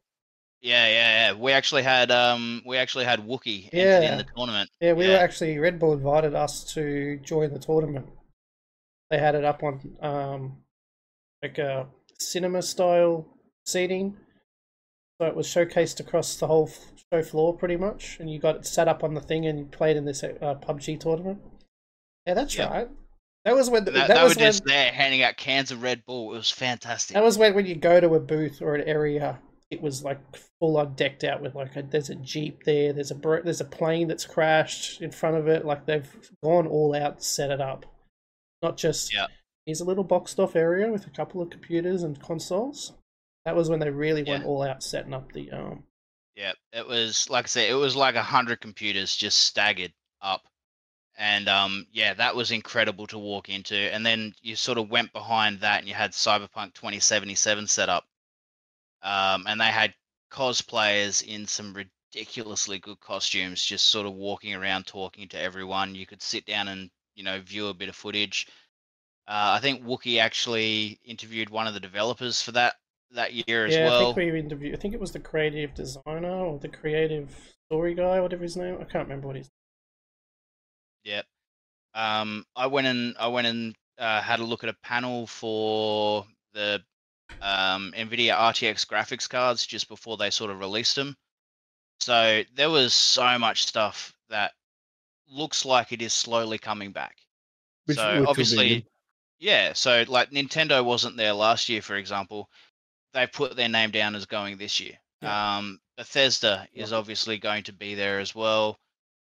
yeah yeah yeah we actually had um we actually had Wookie Yeah. in the tournament Yeah, we were actually Red Bull invited us to join the tournament. They had it up on um like a cinema style seating. So it was showcased across the whole show floor pretty much, and you got it set up on the thing and you played in this uh, PUBG tournament. Yeah, that's Yep. right. That was when And that, that, they was when just there handing out cans of red bull it was fantastic that was when when you go to a booth or an area, it was like full on decked out with like a, there's a jeep there, there's a there's a plane that's crashed in front of it. Like they've gone all out, set it up, not just Yeah. Here's a little boxed off area with a couple of computers and consoles. That was when they really went all out setting up the um. Yeah, it was like I said, it was like a hundred computers just staggered up, and um, yeah, that was incredible to walk into. And then you sort of went behind that, and you had Cyberpunk 2077 set up, um, and they had cosplayers in some ridiculously good costumes, just sort of walking around talking to everyone. You could sit down and you know view a bit of footage. Uh, I think Wookie actually interviewed one of the developers for that that year as yeah, well. I think we interviewed. I think it was the creative designer or the creative story guy, whatever his name. I can't remember what his. Yep. Um, I went and I went and uh, had a look at a panel for the um, NVIDIA RTX graphics cards just before they sort of released them. So there was so much stuff that looks like it is slowly coming back. Which- so which will be obviously, yeah. So like Nintendo wasn't there last year, for example. They put their name down as going this year. Um, Bethesda is obviously going to be there as well.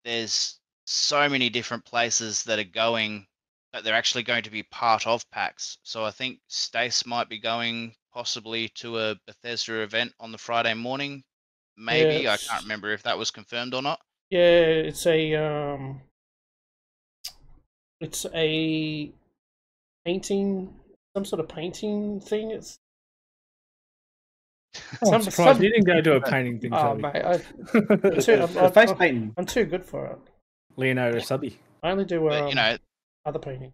There's so many different places that are going, but they're actually going to be part of PAX. So I think Stace might be going possibly to a Bethesda event on the Friday morning. Maybe I can't remember if that was confirmed or not. Yeah, it's a um. It's a painting, some sort of painting thing. It's Oh, I'm surprised some- you didn't go to a painting thing. oh Sally. mate, I, The, Too- the I'm- I'm- face painting. I'm too good for it. Leonardo Subby. I only do But um, you know, other painting.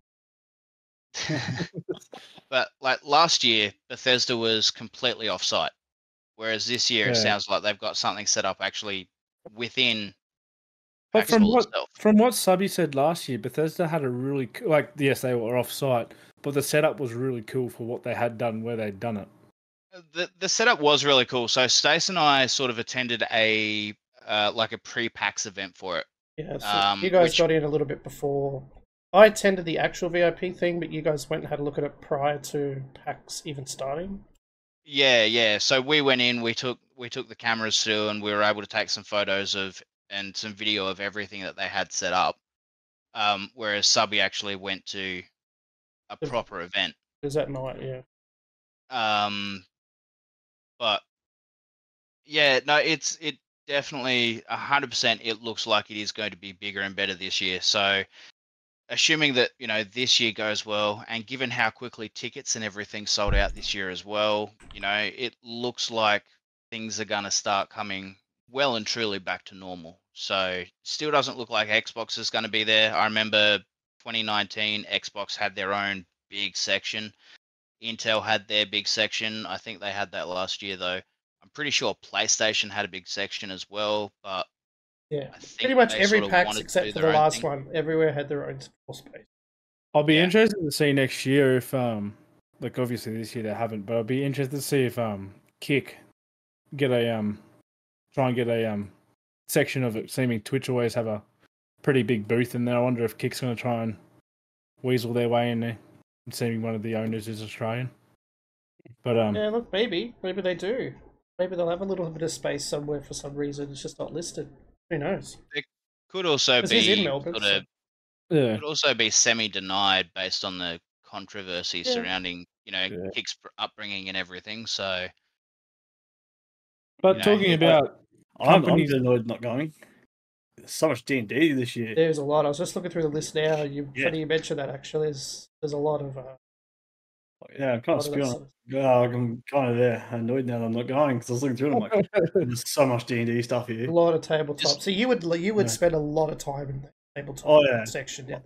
but like last year, Bethesda was completely off-site, whereas this year it sounds like they've got something set up actually within. But from what itself. from what Subby said last year, Bethesda had a really co- like yes they were off site, but the setup was really cool for what they had done where they'd done it. The the setup was really cool. So Stace and I sort of attended a uh, like a pre-PAX event for it. Yeah, so Um, you guys which- got in a little bit before. I attended the actual VIP thing, but you guys went and had a look at it prior to PAX even starting. Yeah, yeah. So we went in, we took we took the cameras through, and we were able to take some photos of and some video of everything that they had set up. Um, whereas Subby actually went to a proper event. Is that night, yeah. Um, but yeah, no, it's it definitely a hundred percent. It looks like it is going to be bigger and better this year. So, assuming that you know this year goes well, and given how quickly tickets and everything sold out this year as well, you know, it looks like things are going to start coming well and truly back to normal. So, still doesn't look like Xbox is going to be there. I remember 2019, Xbox had their own big section. Intel had their big section. I think they had that last year though. I'm pretty sure PlayStation had a big section as well, but Yeah. Pretty much every sort of PAX except for the last thing. one. Everywhere had their own floor space. I'll be Yeah. interested to see next year if um like obviously this year they haven't, but I'll be interested to see if um Kick get a um try and get a um section of it. Seeming Twitch always have a pretty big booth in there. I wonder if Kick's gonna try and weasel their way in there. And seeming one of the owners is Australian. But um Yeah, look, maybe. Maybe they do. Maybe they'll have a little bit of space somewhere for some reason. It's just not listed. Who knows? It could also be he's in Melbourne, sort so- yeah. could also be semi-denied based on the controversy Yeah. surrounding you know Yeah. Kick's upbringing and everything. So But know, talking about I'm, I'm Companies- annoyed not going. There's so much D and D this year. There's a lot. I was just looking through the list now. You Yeah. funny you mentioned that actually. There's there's a lot of uh, Yeah, I'm kind of spewing. sort of- Oh, I'm kind of there annoyed now that I'm not going because I was looking through it. I'm like, there's so much D and D stuff here. a lot of tabletop. So you would you would Yeah. spend a lot of time in the tabletop Oh, yeah. section. Yeah.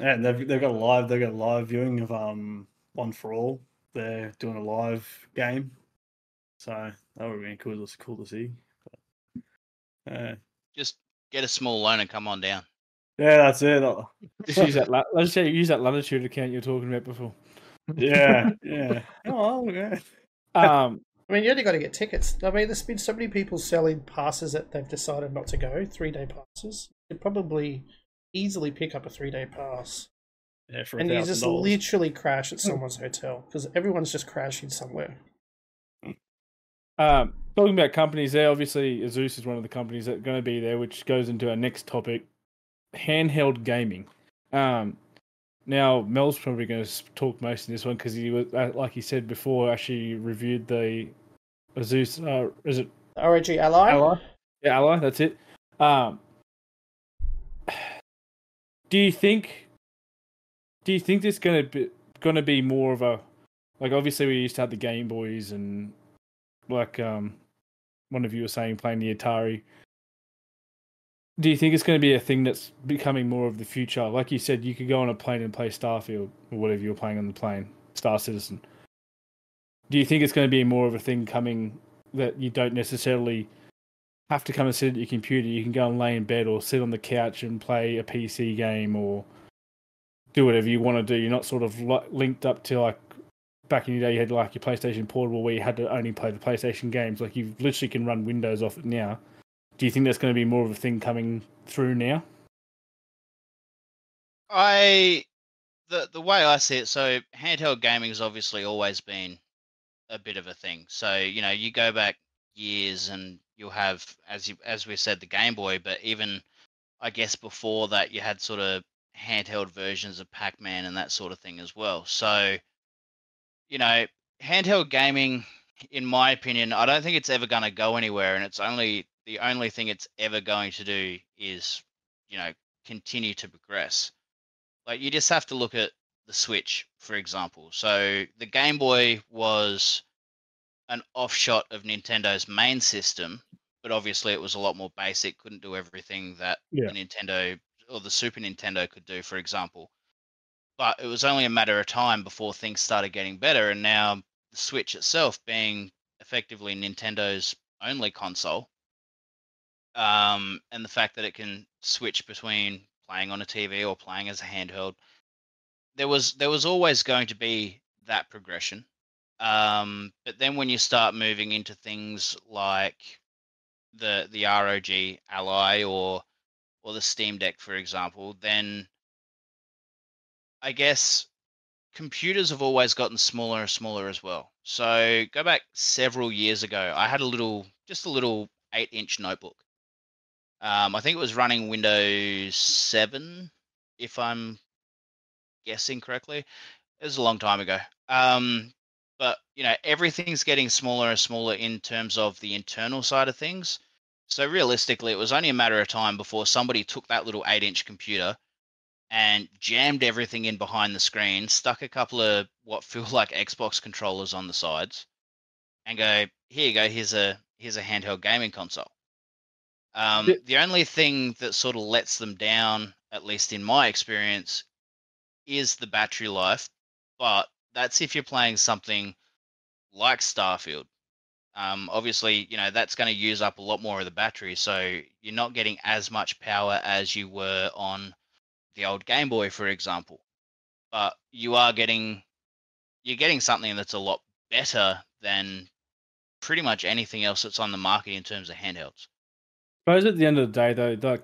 And they've they've got a live they've got a live viewing of um One for All. They're doing a live game, so that would be cool. to cool to see. But, uh, just get a small loan and come on down. yeah, that's it. Uh, just use that la- let's say use that latitude account you were talking about before. Yeah, yeah. Oh, okay. Um I mean, you only got to get tickets. I mean, there's been so many people selling passes that they've decided not to go, three day passes. You could probably easily pick up a three day pass. Yeah, for and you just literally crash at someone's hotel because everyone's just crashing somewhere. Um, talking about companies there, obviously Asus is one of the companies that are going to be there, which goes into our next topic: handheld gaming. Um, now Mel's probably going to talk most in this one because he was, uh, like he said before, actually reviewed the Asus. Uh, is it The ROG Ally? Ally? Yeah, Ally. That's it. Um, do you think? Do you think this going to be going to be more of a like? Obviously, we used to have the Game Boys and like um, one of you was saying playing the Atari. Do you think it's going to be a thing that's becoming more of the future? Like you said, you could go on a plane and play Starfield or whatever you're playing on the plane, Star Citizen. Do you think it's going to be more of a thing coming that you don't necessarily have to come and sit at your computer. You can go and lay in bed or sit on the couch and play a PC game or do whatever you want to do. You're not sort of linked up to like back in your day. You had like your PlayStation Portable where you had to only play the PlayStation games. Like you literally can run Windows off it now. Do you think that's going to be more of a thing coming through now? I the the way I see it, so handheld gaming has obviously always been a bit of a thing. So you know, you go back years and you'll have, as you as we said, the Game Boy, but even I guess before that, you had sort of handheld versions of Pac-Man and that sort of thing as well. So you know, handheld gaming, in my opinion, I don't think it's ever going to go anywhere, and it's only the only thing it's ever going to do is you know continue to progress. Like you just have to look at the switch for example. So the game boy was an offshot of nintendo's main system but obviously it was a lot more basic couldn't do everything that Yeah. the nintendo or the super nintendo could do for example but it was only a matter of time before things started getting better and now the switch itself being effectively nintendo's only console um, and the fact that it can switch between playing on a TV or playing as a handheld. There was there was always going to be that progression. Um, but then when you start moving into things like the the ROG Ally or or the Steam Deck, for example, then I guess computers have always gotten smaller and smaller as well. So go back several years ago, I had a little, just a little eight-inch notebook. Um, I think it was running Windows 7, if I'm guessing correctly. It was a long time ago. Um, but you know, everything's getting smaller and smaller in terms of the internal side of things. So realistically, it was only a matter of time before somebody took that little eight-inch computer and jammed everything in behind the screen, stuck a couple of what feel like Xbox controllers on the sides, and go, here you go, here's a here's a handheld gaming console. Um, Yeah. The only thing that sort of lets them down, at least in my experience, is the battery life. But that's if you're playing something like Starfield. Um, obviously, you know that's going to use up a lot more of the battery, so you're not getting as much power as you were on the old Game Boy, for example. But you are getting you're getting something that's a lot better than pretty much anything else that's on the market in terms of handhelds. I suppose at the end of the day, though, like,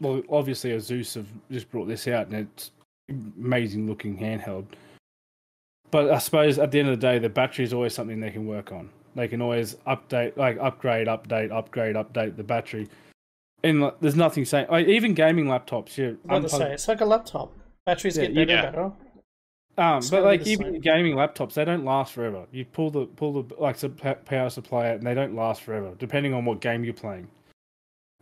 well, obviously, Asus have just brought this out, and it's amazing looking handheld. But I suppose at the end of the day, the battery is always something they can work on. They can always update, like upgrade, update, upgrade, update the battery. And like, there's nothing saying, like, even gaming laptops, you I'm about to say it's like a laptop. Batteries Yeah, get better Yeah. and better. Um, It's but like even same. gaming laptops, they don't last forever. You pull the pull the like the power supply out, and they don't last forever, depending on what game you're playing.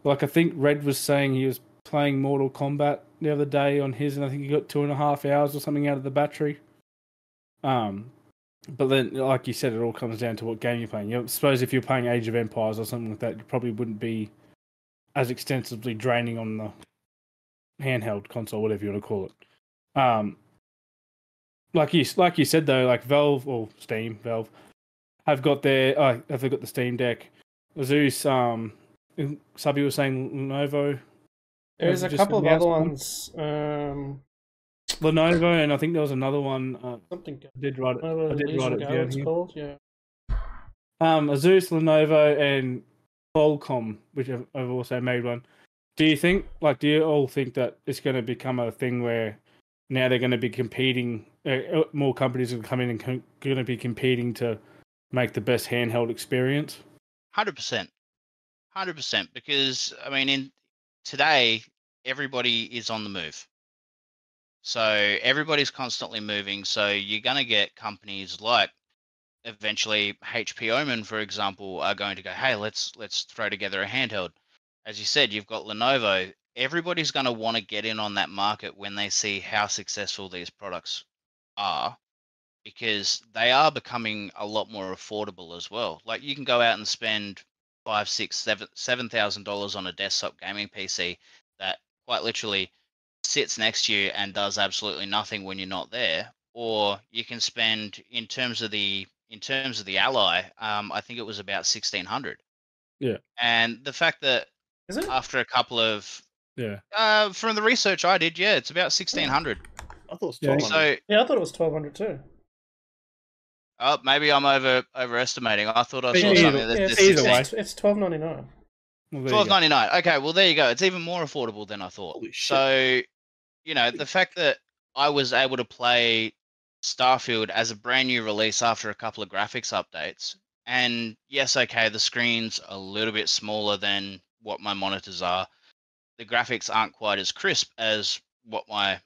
Like I think Red was saying he was playing Mortal Kombat the other day on his, and I think he got two and a half hours or something out of the battery. Um, but then, like you said, it all comes down to what game you're playing. You know, suppose if you're playing Age of Empires or something like that, you probably wouldn't be as extensively draining on the handheld console, whatever you want to call it. Um, like you like you said though, like Valve or Steam, Valve have got their uh, have got the Steam Deck? Zeus, um, Subby was saying Lenovo, There's a couple of other one. ones. Um, Lenovo, and I think there was another one. Uh, something. I did write it. I did write it down here. called. Yeah. Um, Asus, Lenovo, and Qualcomm, which have also made one. Do you think, like, do you all think that it's going to become a thing where now they're going to be competing? Uh, uh, more companies are coming and com- going to be competing to make the best handheld experience. Hundred percent, hundred percent. Because I mean, in today, everybody is on the move. So everybody's constantly moving. So you're gonna get companies like eventually HP Omen, for example, are going to go, hey, let's let's throw together a handheld. As you said, you've got Lenovo. Everybody's going to want to get in on that market when they see how successful these products are because they are becoming a lot more affordable as well. Like you can go out and spend five, six, seven, seven thousand dollars on a desktop gaming PC that quite literally sits next to you and does absolutely nothing when you're not there. Or you can spend in terms of the in terms of the Ally, um, I think it was about sixteen hundred. Yeah. And the fact that Is it? after a couple of Yeah. uh, from the research I did, yeah, it's about sixteen hundred. I thought it was Yeah, 1200. So Yeah, I thought it was twelve hundred too. Oh, maybe I'm over overestimating. I thought I saw Either- something that Yeah, it's, either said way. it's, it's twelve ninety nine. Well, there you twelve go. ninety nine. Okay, well there you go. It's even more affordable than I thought. Holy shit. So, you know, the fact that I was able to play Starfield as a brand new release after a couple of graphics updates, and yes, okay, the screen's a little bit smaller than what my monitors are. The graphics aren't quite as crisp as what my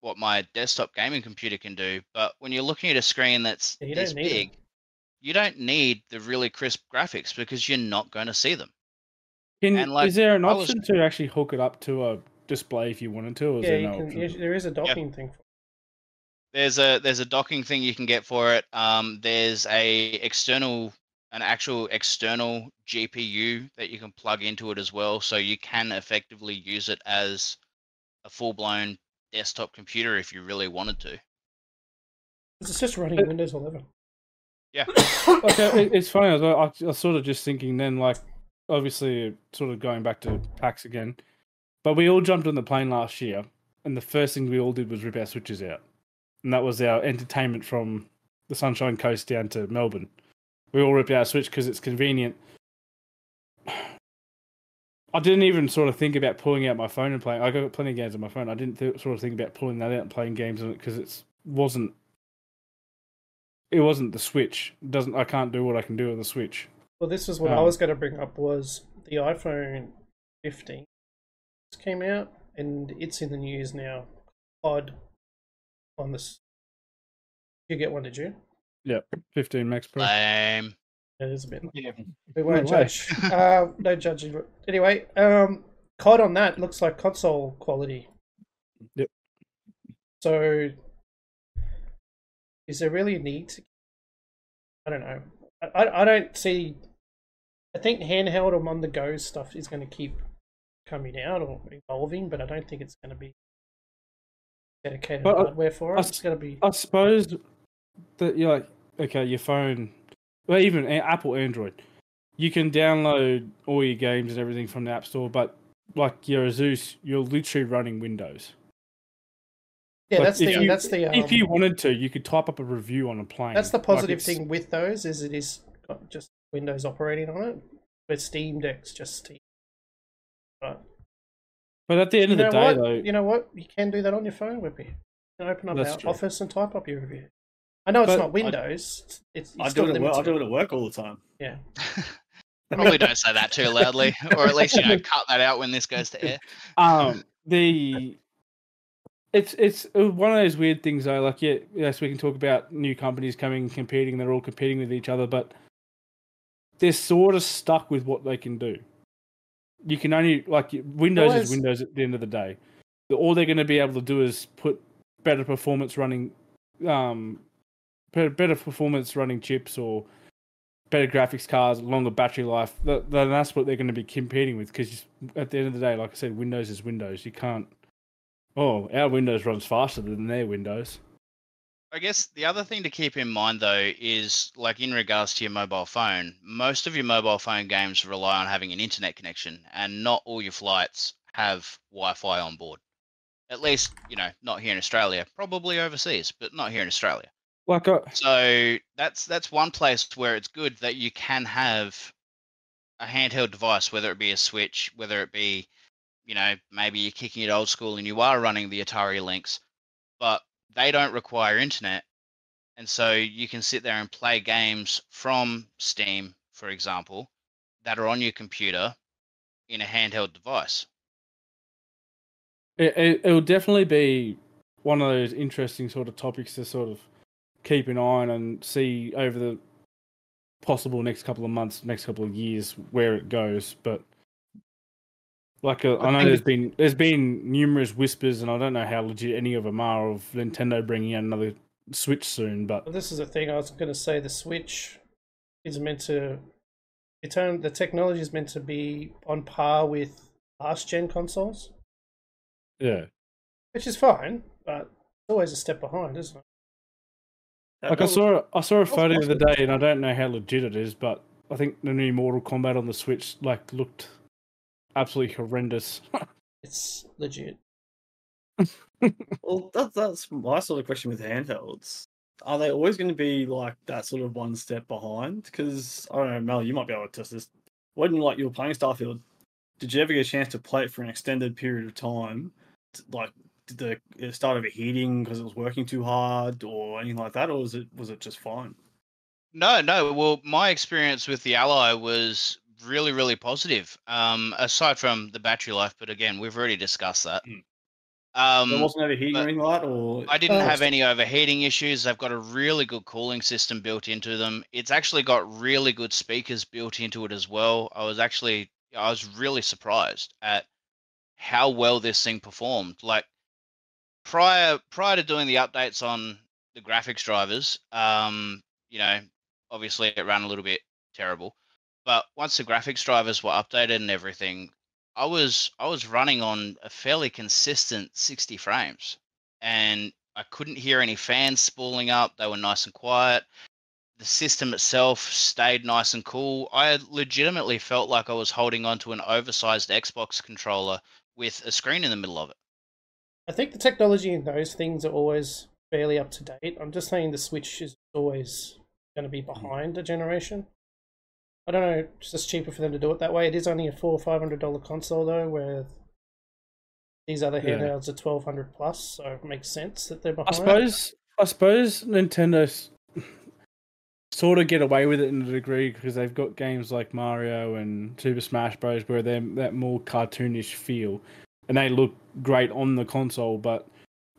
what my desktop gaming computer can do. But when you're looking at a screen that's Yeah, you this don't need 'em. big, you don't need the really crisp graphics because you're not going to see them. Can, And, like, is there an I was- option to actually hook it up to a display if you wanted to, or is Yeah, there no can. option? there is a docking thing. For There's a there's a docking thing you can get for it. Um, there's a external an actual external GPU that you can plug into it as well, so you can effectively use it as a full blown desktop computer if you really wanted to. It's just running Windows 11. like, uh, it- it's funny. I was, I was sort of just thinking then, like, obviously, sort of going back to PAX again, but we all jumped on the plane last year, and the first thing we all did was rip our switches out, and that was our entertainment from the Sunshine Coast down to Melbourne. We all rip out a Switch because it's convenient. I didn't even sort of think about pulling out my phone and playing. I got plenty of games on my phone. I didn't th- sort of think about pulling that out and playing games on it because it wasn't. It wasn't the Switch. It doesn't I can't do what I can do on the Switch. Well, this is what I Um, was going to bring up was the iPhone 15 just came out and it's in the news now. Odd on this. You get one, did you? Yep, 15 Max Pro. Lame. It is a bit. Yeah. We won't way. judge. uh, no judging. Anyway, um, COD on that looks like console quality. Yep. So, is there really a need to? I don't know. I, I, I don't see. I think handheld or on the go stuff is going to keep coming out or evolving, but I don't think it's going to be dedicated But I- hardware for I. It's going to be. I suppose that you're like, okay, your phone, well, even Apple Android, you can download all your games and everything from the App Store, but like your Zeus, you're literally running Windows. yeah, like, that's the you- that's the um, if you wanted to, you could type up a review on a plane. That's the positive it's- thing with those is it is just Windows operating on it. But Steam Deck's just Steam. But at the end you of the day, what? though, You know what? You can do that on your phone, Whippy. You can open up our true. Office and type up your review. I know it's But not I- Windows. It's, it's I still do it at work. I do it at work all the time. Yeah. Probably don't say that too loudly, or at least you know cut that out when this goes to air. um, the it's it's uh, one of those weird things though. Like, yeah, yes, we can talk about new companies coming and competing. They're all competing with each other, but they're sort of stuck with what they can do. You can only like Windows Well, is Windows at the end of the day. All they're going to be able to do is put better performance running, um, better, performance running chips or better graphics cards, longer battery life. Th- Then that's what they're going to be competing with. Because at the end of the day, like I said, Windows is Windows. You can't. Oh, our Windows runs faster than their Windows. I guess the other thing to keep in mind though is like in regards to your mobile phone, most of your mobile phone games rely on having an internet connection, and not all your flights have Wi-Fi on board. At least, you know, not here in Australia. Probably overseas, but not here in Australia. Like I, So that's that's one place where it's good that you can have a handheld device, whether it be a Switch, whether it be, you know, maybe you're kicking it old school and you are running the Atari Lynx, but they don't require internet, and so you can sit there and play games from Steam, for example, that are on your computer in a handheld device. it, it it'll definitely be one of those interesting sort of topics to sort of keep an eye on and see over the possible next couple of months, next couple of years where it goes. But like uh, I I know think there's it- been there's been numerous whispers, and I don't know how legit any of them are of Nintendo bringing out another Switch soon. But Well, this is the thing I was going to say. The Switch is meant to. The term, the technology is meant to be on par with last gen consoles, yeah, which is fine, but it's always a step behind, isn't it? Like I saw I saw a photo the other day, and I don't know how legit it is, but I think the new Mortal Kombat on the Switch like looked absolutely horrendous. It's legit. Well, that's that's my sort of question with handhelds. Are they always going to be like that sort of one step behind? Because I don't know, Mel, you might be able to test this. When like you were playing Starfield, did you ever get a chance to play it for an extended period of time? Like, did the it start overheating because it was working too hard, or anything like that, or was it was it just fine? No, no. Well, my experience with the Ally was really, really positive. Um, aside from the battery life, but again, we've already discussed that. Mm. Um, it wasn't overheating but or anything like that, or I didn't Uh, have any overheating issues. They've got a really good cooling system built into them. It's actually got really good speakers built into it as well. I was actually I was really surprised at how well this thing performed. Like prior prior to doing the updates on the graphics drivers, um, you know, obviously it ran a little bit terrible. But once the graphics drivers were updated and everything, I was I was running on a fairly consistent 60 frames and I couldn't hear any fans spooling up. They were nice and quiet. The system itself stayed nice and cool. I legitimately felt like I was holding onto an oversized Xbox controller with a screen in the middle of it. I think the technology in those things are always fairly up to date. I'm just saying the Switch is always going to be Mm. behind a generation. I don't know. It's just cheaper for them to do it that way. It is only a four or five hundred dollar console though, where these other Yeah. handhelds are twelve hundred plus. So it makes sense that they're behind. I suppose I suppose Nintendo sort of get away with it in a degree because they've got games like Mario and Super Smash Bros. where they're that more cartoonish feel, and they look great on the console. But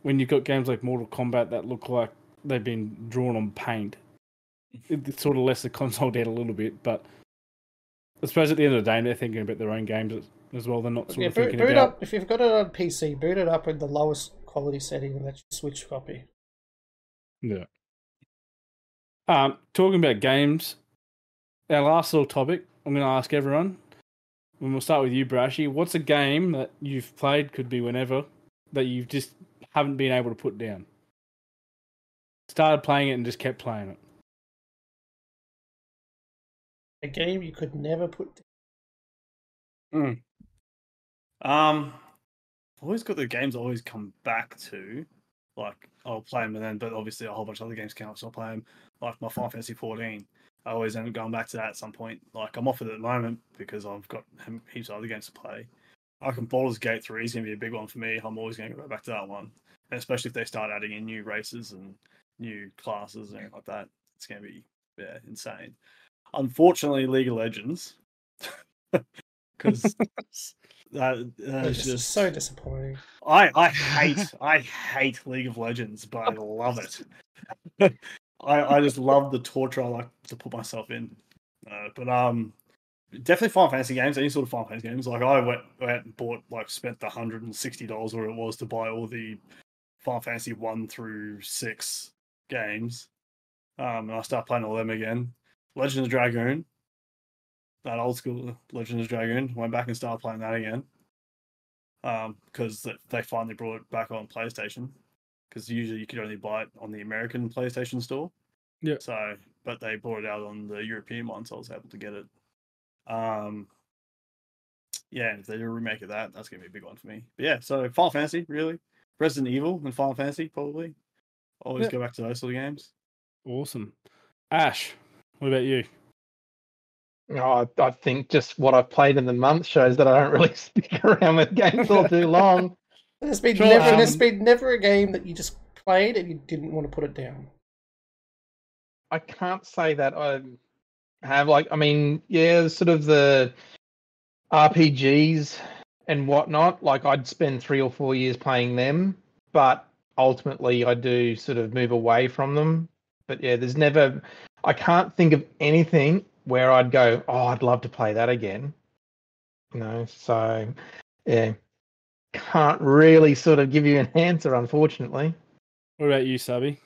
when you've got games like Mortal Kombat that look like they've been drawn on paint, it, it sort of lets the console down a little bit. But I suppose at the end of the day, they're thinking about their own games as, well. They're not sort yeah, of boot, thinking boot about up if you've got it on PC. Boot it up in the lowest quality setting, and that's your Switch copy. Yeah. Um, talking about games, our last little topic, I'm going to ask everyone, and we'll start with you, Brashy. What's a game that you've played, could be whenever, that you just haven't been able to put down? Started playing it and just kept playing it. A game you could never put. Um, I've always got the games I always come back to. Like I'll play them and then, but obviously a whole bunch of other games up, so I'll play them. Like my Final Fantasy 14, I always end up going back to that at some point. Like I'm off it at the moment because I've got heaps of other games to play. I can Baldur's Gate 3 is going to be a big one for me. I'm always going to go back to that one, and especially if they start adding in new races and new classes and like that. It's going to be yeah insane. Unfortunately, League of Legends, because that, that is just so disappointing. I I hate I hate League of Legends, but I love it. I I just love the torture I like to put myself in. Uh, but um, definitely Final Fantasy games, any sort of Final Fantasy games. Like I went went and bought like spent the hundred and sixty dollars where it was to buy all the Final Fantasy one through six games. Um, and I start playing all them again. Legend of Dragoon, that old school Legend of Dragoon. Went back and started playing that again because th they finally brought it back on PlayStation. Because usually you could only buy it on the American PlayStation Store. Yeah. So, but they brought it out on the European one, so I was able to get it. Um. Yeah, and if they do a remake of that, that's gonna be a big one for me. But yeah, so Final Fantasy, really, Resident Evil and Final Fantasy, probably. Always Yeah. go back to those sort of games. Awesome. Ash, what about you? Oh, I, I think just what I've played in the month shows that I don't really stick around with games all too long. There's been Sure, never there's um, been never a game that you just played and you didn't want to put it down. I can't say that I have like I mean, yeah, sort of the RPGs and whatnot. Like I'd spend three or four years playing them, but ultimately I do sort of move away from them. But yeah, there's never I can't think of anything where I'd go, Oh, I'd love to play that again. You know, so yeah. Can't really sort of give you an answer, unfortunately. What about you, Subby?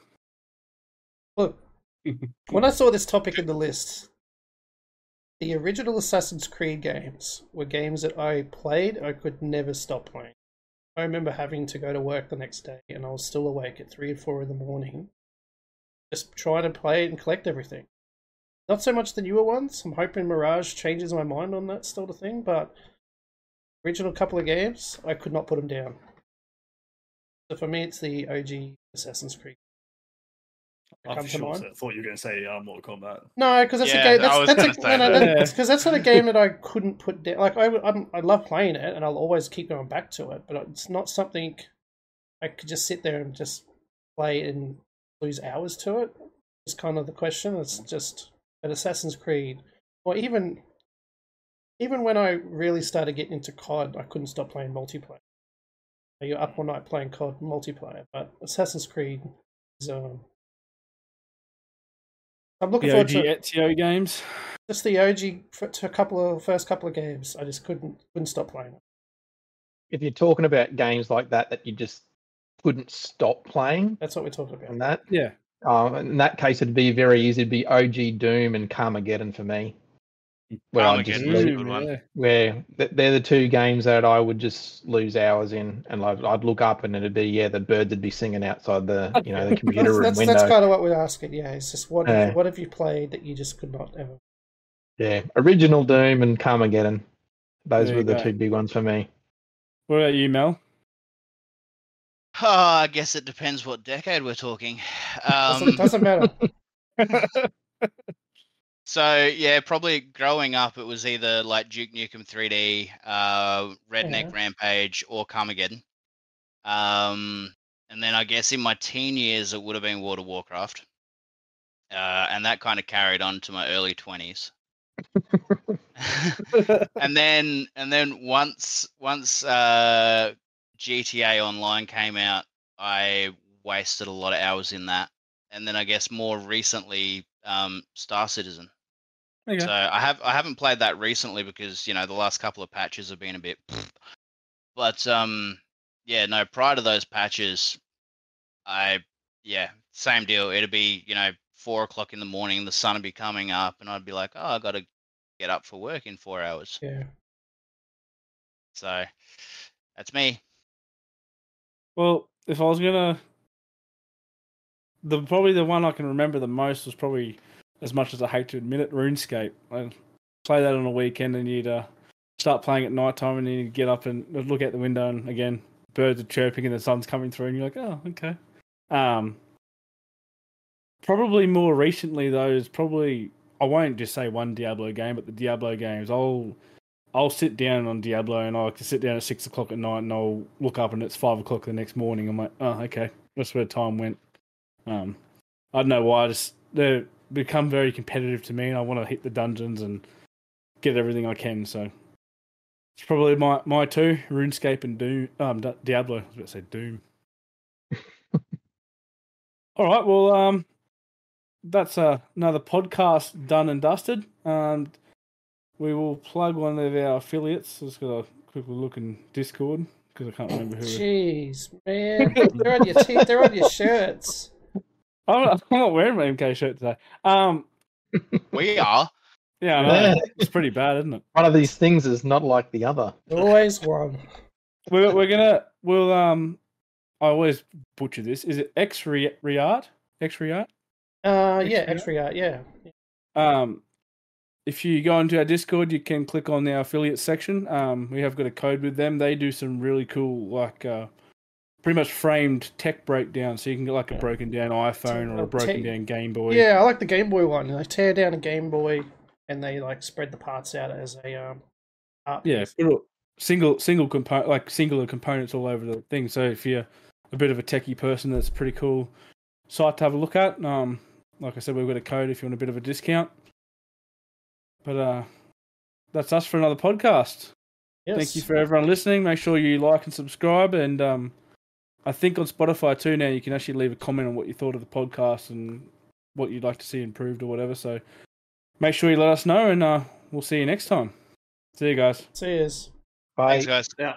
Look, when I saw this topic in the list, the original Assassin's Creed games were games that I played. I could never stop playing. I remember having to go to work the next day, and I was still awake at three or four in the morning, just trying to play it and collect everything. Not so much the newer ones. I'm hoping Mirage changes my mind on that sort of thing, but original couple of games, I could not put them down. So for me, it's the OG Assassin's Creed. I Come for to mind? thought you were going to say uh, Mortal Kombat. No, because that's Yeah, a game. I That's, was that's a, say no, no, that. that's because that's not a game that I couldn't put down. Like I, I'm, I love playing it, and I'll always keep going back to it. But it's not something I could just sit there and just play and lose hours to it. It's kind of the question. It's just an Assassin's Creed, or even even when I really started getting into COD, I couldn't stop playing multiplayer. You're up all night playing COD multiplayer, but Assassin's Creed is um. I'm looking The forward OG to Ezio games. just the OG for, to a couple of first couple of games. I just couldn't couldn't stop playing. it. If you're talking about games like that that you just couldn't stop playing, That's what we're talking about. and that Yeah. Um, in that case, it'd be very easy. It'd be OG Doom and Carmageddon for me. Where I just Carmageddon a good one. yeah. where they're the two games that I would just lose hours in, and like I'd look up and it'd be yeah, the birds would be singing outside the you know the computer That's, room that's, window. that's kind of what we're asking. Yeah, it's just what Yeah. what have you played that you just could not ever. Yeah, original Doom and Carmageddon. Those There were the go. two big ones for me. What about you, Mel? Oh, I guess it depends what decade we're talking. Doesn't, Um, doesn't matter. so yeah, probably growing up, it was either like Duke Nukem 3D, uh, Redneck Yeah. Rampage, or Carmageddon. Um, and then I guess in my teen years, it would have been World of Warcraft, uh, and that kind of carried on to my early twenties. and then and then once once uh, GTA Online came out, I wasted a lot of hours in that. And then I guess more recently, um, Star Citizen. Okay. So I have I haven't played that recently because you know the last couple of patches have been a bit. But um, yeah, no. Prior to those patches, I yeah, same deal. It'd be you know four o'clock in the morning, the sun would be coming up, and I'd be like, oh, I got to get up for work in four hours. Yeah. So that's me. Well, if I was gonna, the probably the one I can remember the most was probably, as much as I hate to admit it, RuneScape. I play that on a weekend, and you'd uh, start playing at night time, and then you'd get up and look out the window, and again, birds are chirping, and the sun's coming through, and you're like, oh, okay. Um, probably more recently though is probably I won't just say one Diablo game, but the Diablo games. I'll I'll sit down on Diablo and I can sit down at six o'clock at night and I'll look up and it's five o'clock the next morning. I'm like, oh, okay, that's where time went. Um, I don't know why. I just they become very competitive to me, and I want to hit the dungeons and get everything I can. So it's probably my my two: RuneScape and Doom. Um, Diablo. I was about to say Doom. All right. Well, um, that's uh, another podcast done and dusted. Um, we will plug one of our affiliates. Just got a quick look in Discord because I can't remember who. Jeez, man, they're on your te- they're on your shirts. I'm not, I'm not wearing my MK shirt today. Um, We are. yeah, I know. It's pretty bad, isn't it? One of these things is not like the other. Always one. We're we're gonna we'll um. I always butcher this. Is it X Riart? X Riart? Uh, yeah, Extra- extra yeah. Um, if you go into our Discord, you can click on the affiliate section. Um, we have got a code with them. They do some really cool, like, uh, pretty much framed tech breakdown. So you can get like a broken down iPhone or a broken down Game Boy. Yeah, I like the Game Boy one. They tear down a Game Boy and they like spread the parts out as a um. Art yeah, single single component, like singular components all over the thing. So if you're a bit of a techie person, that's a pretty cool site to have a look at. Um, like I said, we've got a code if you want a bit of a discount. But uh, that's us for another podcast. Yes. Thank you for everyone listening. Make sure you like and subscribe. And um, I think on Spotify too now you can actually leave a comment on what you thought of the podcast and what you'd like to see improved or whatever. So make sure you let us know, and uh, we'll see you next time. See you guys. Cheers. Bye. Thanks, guys. Yeah.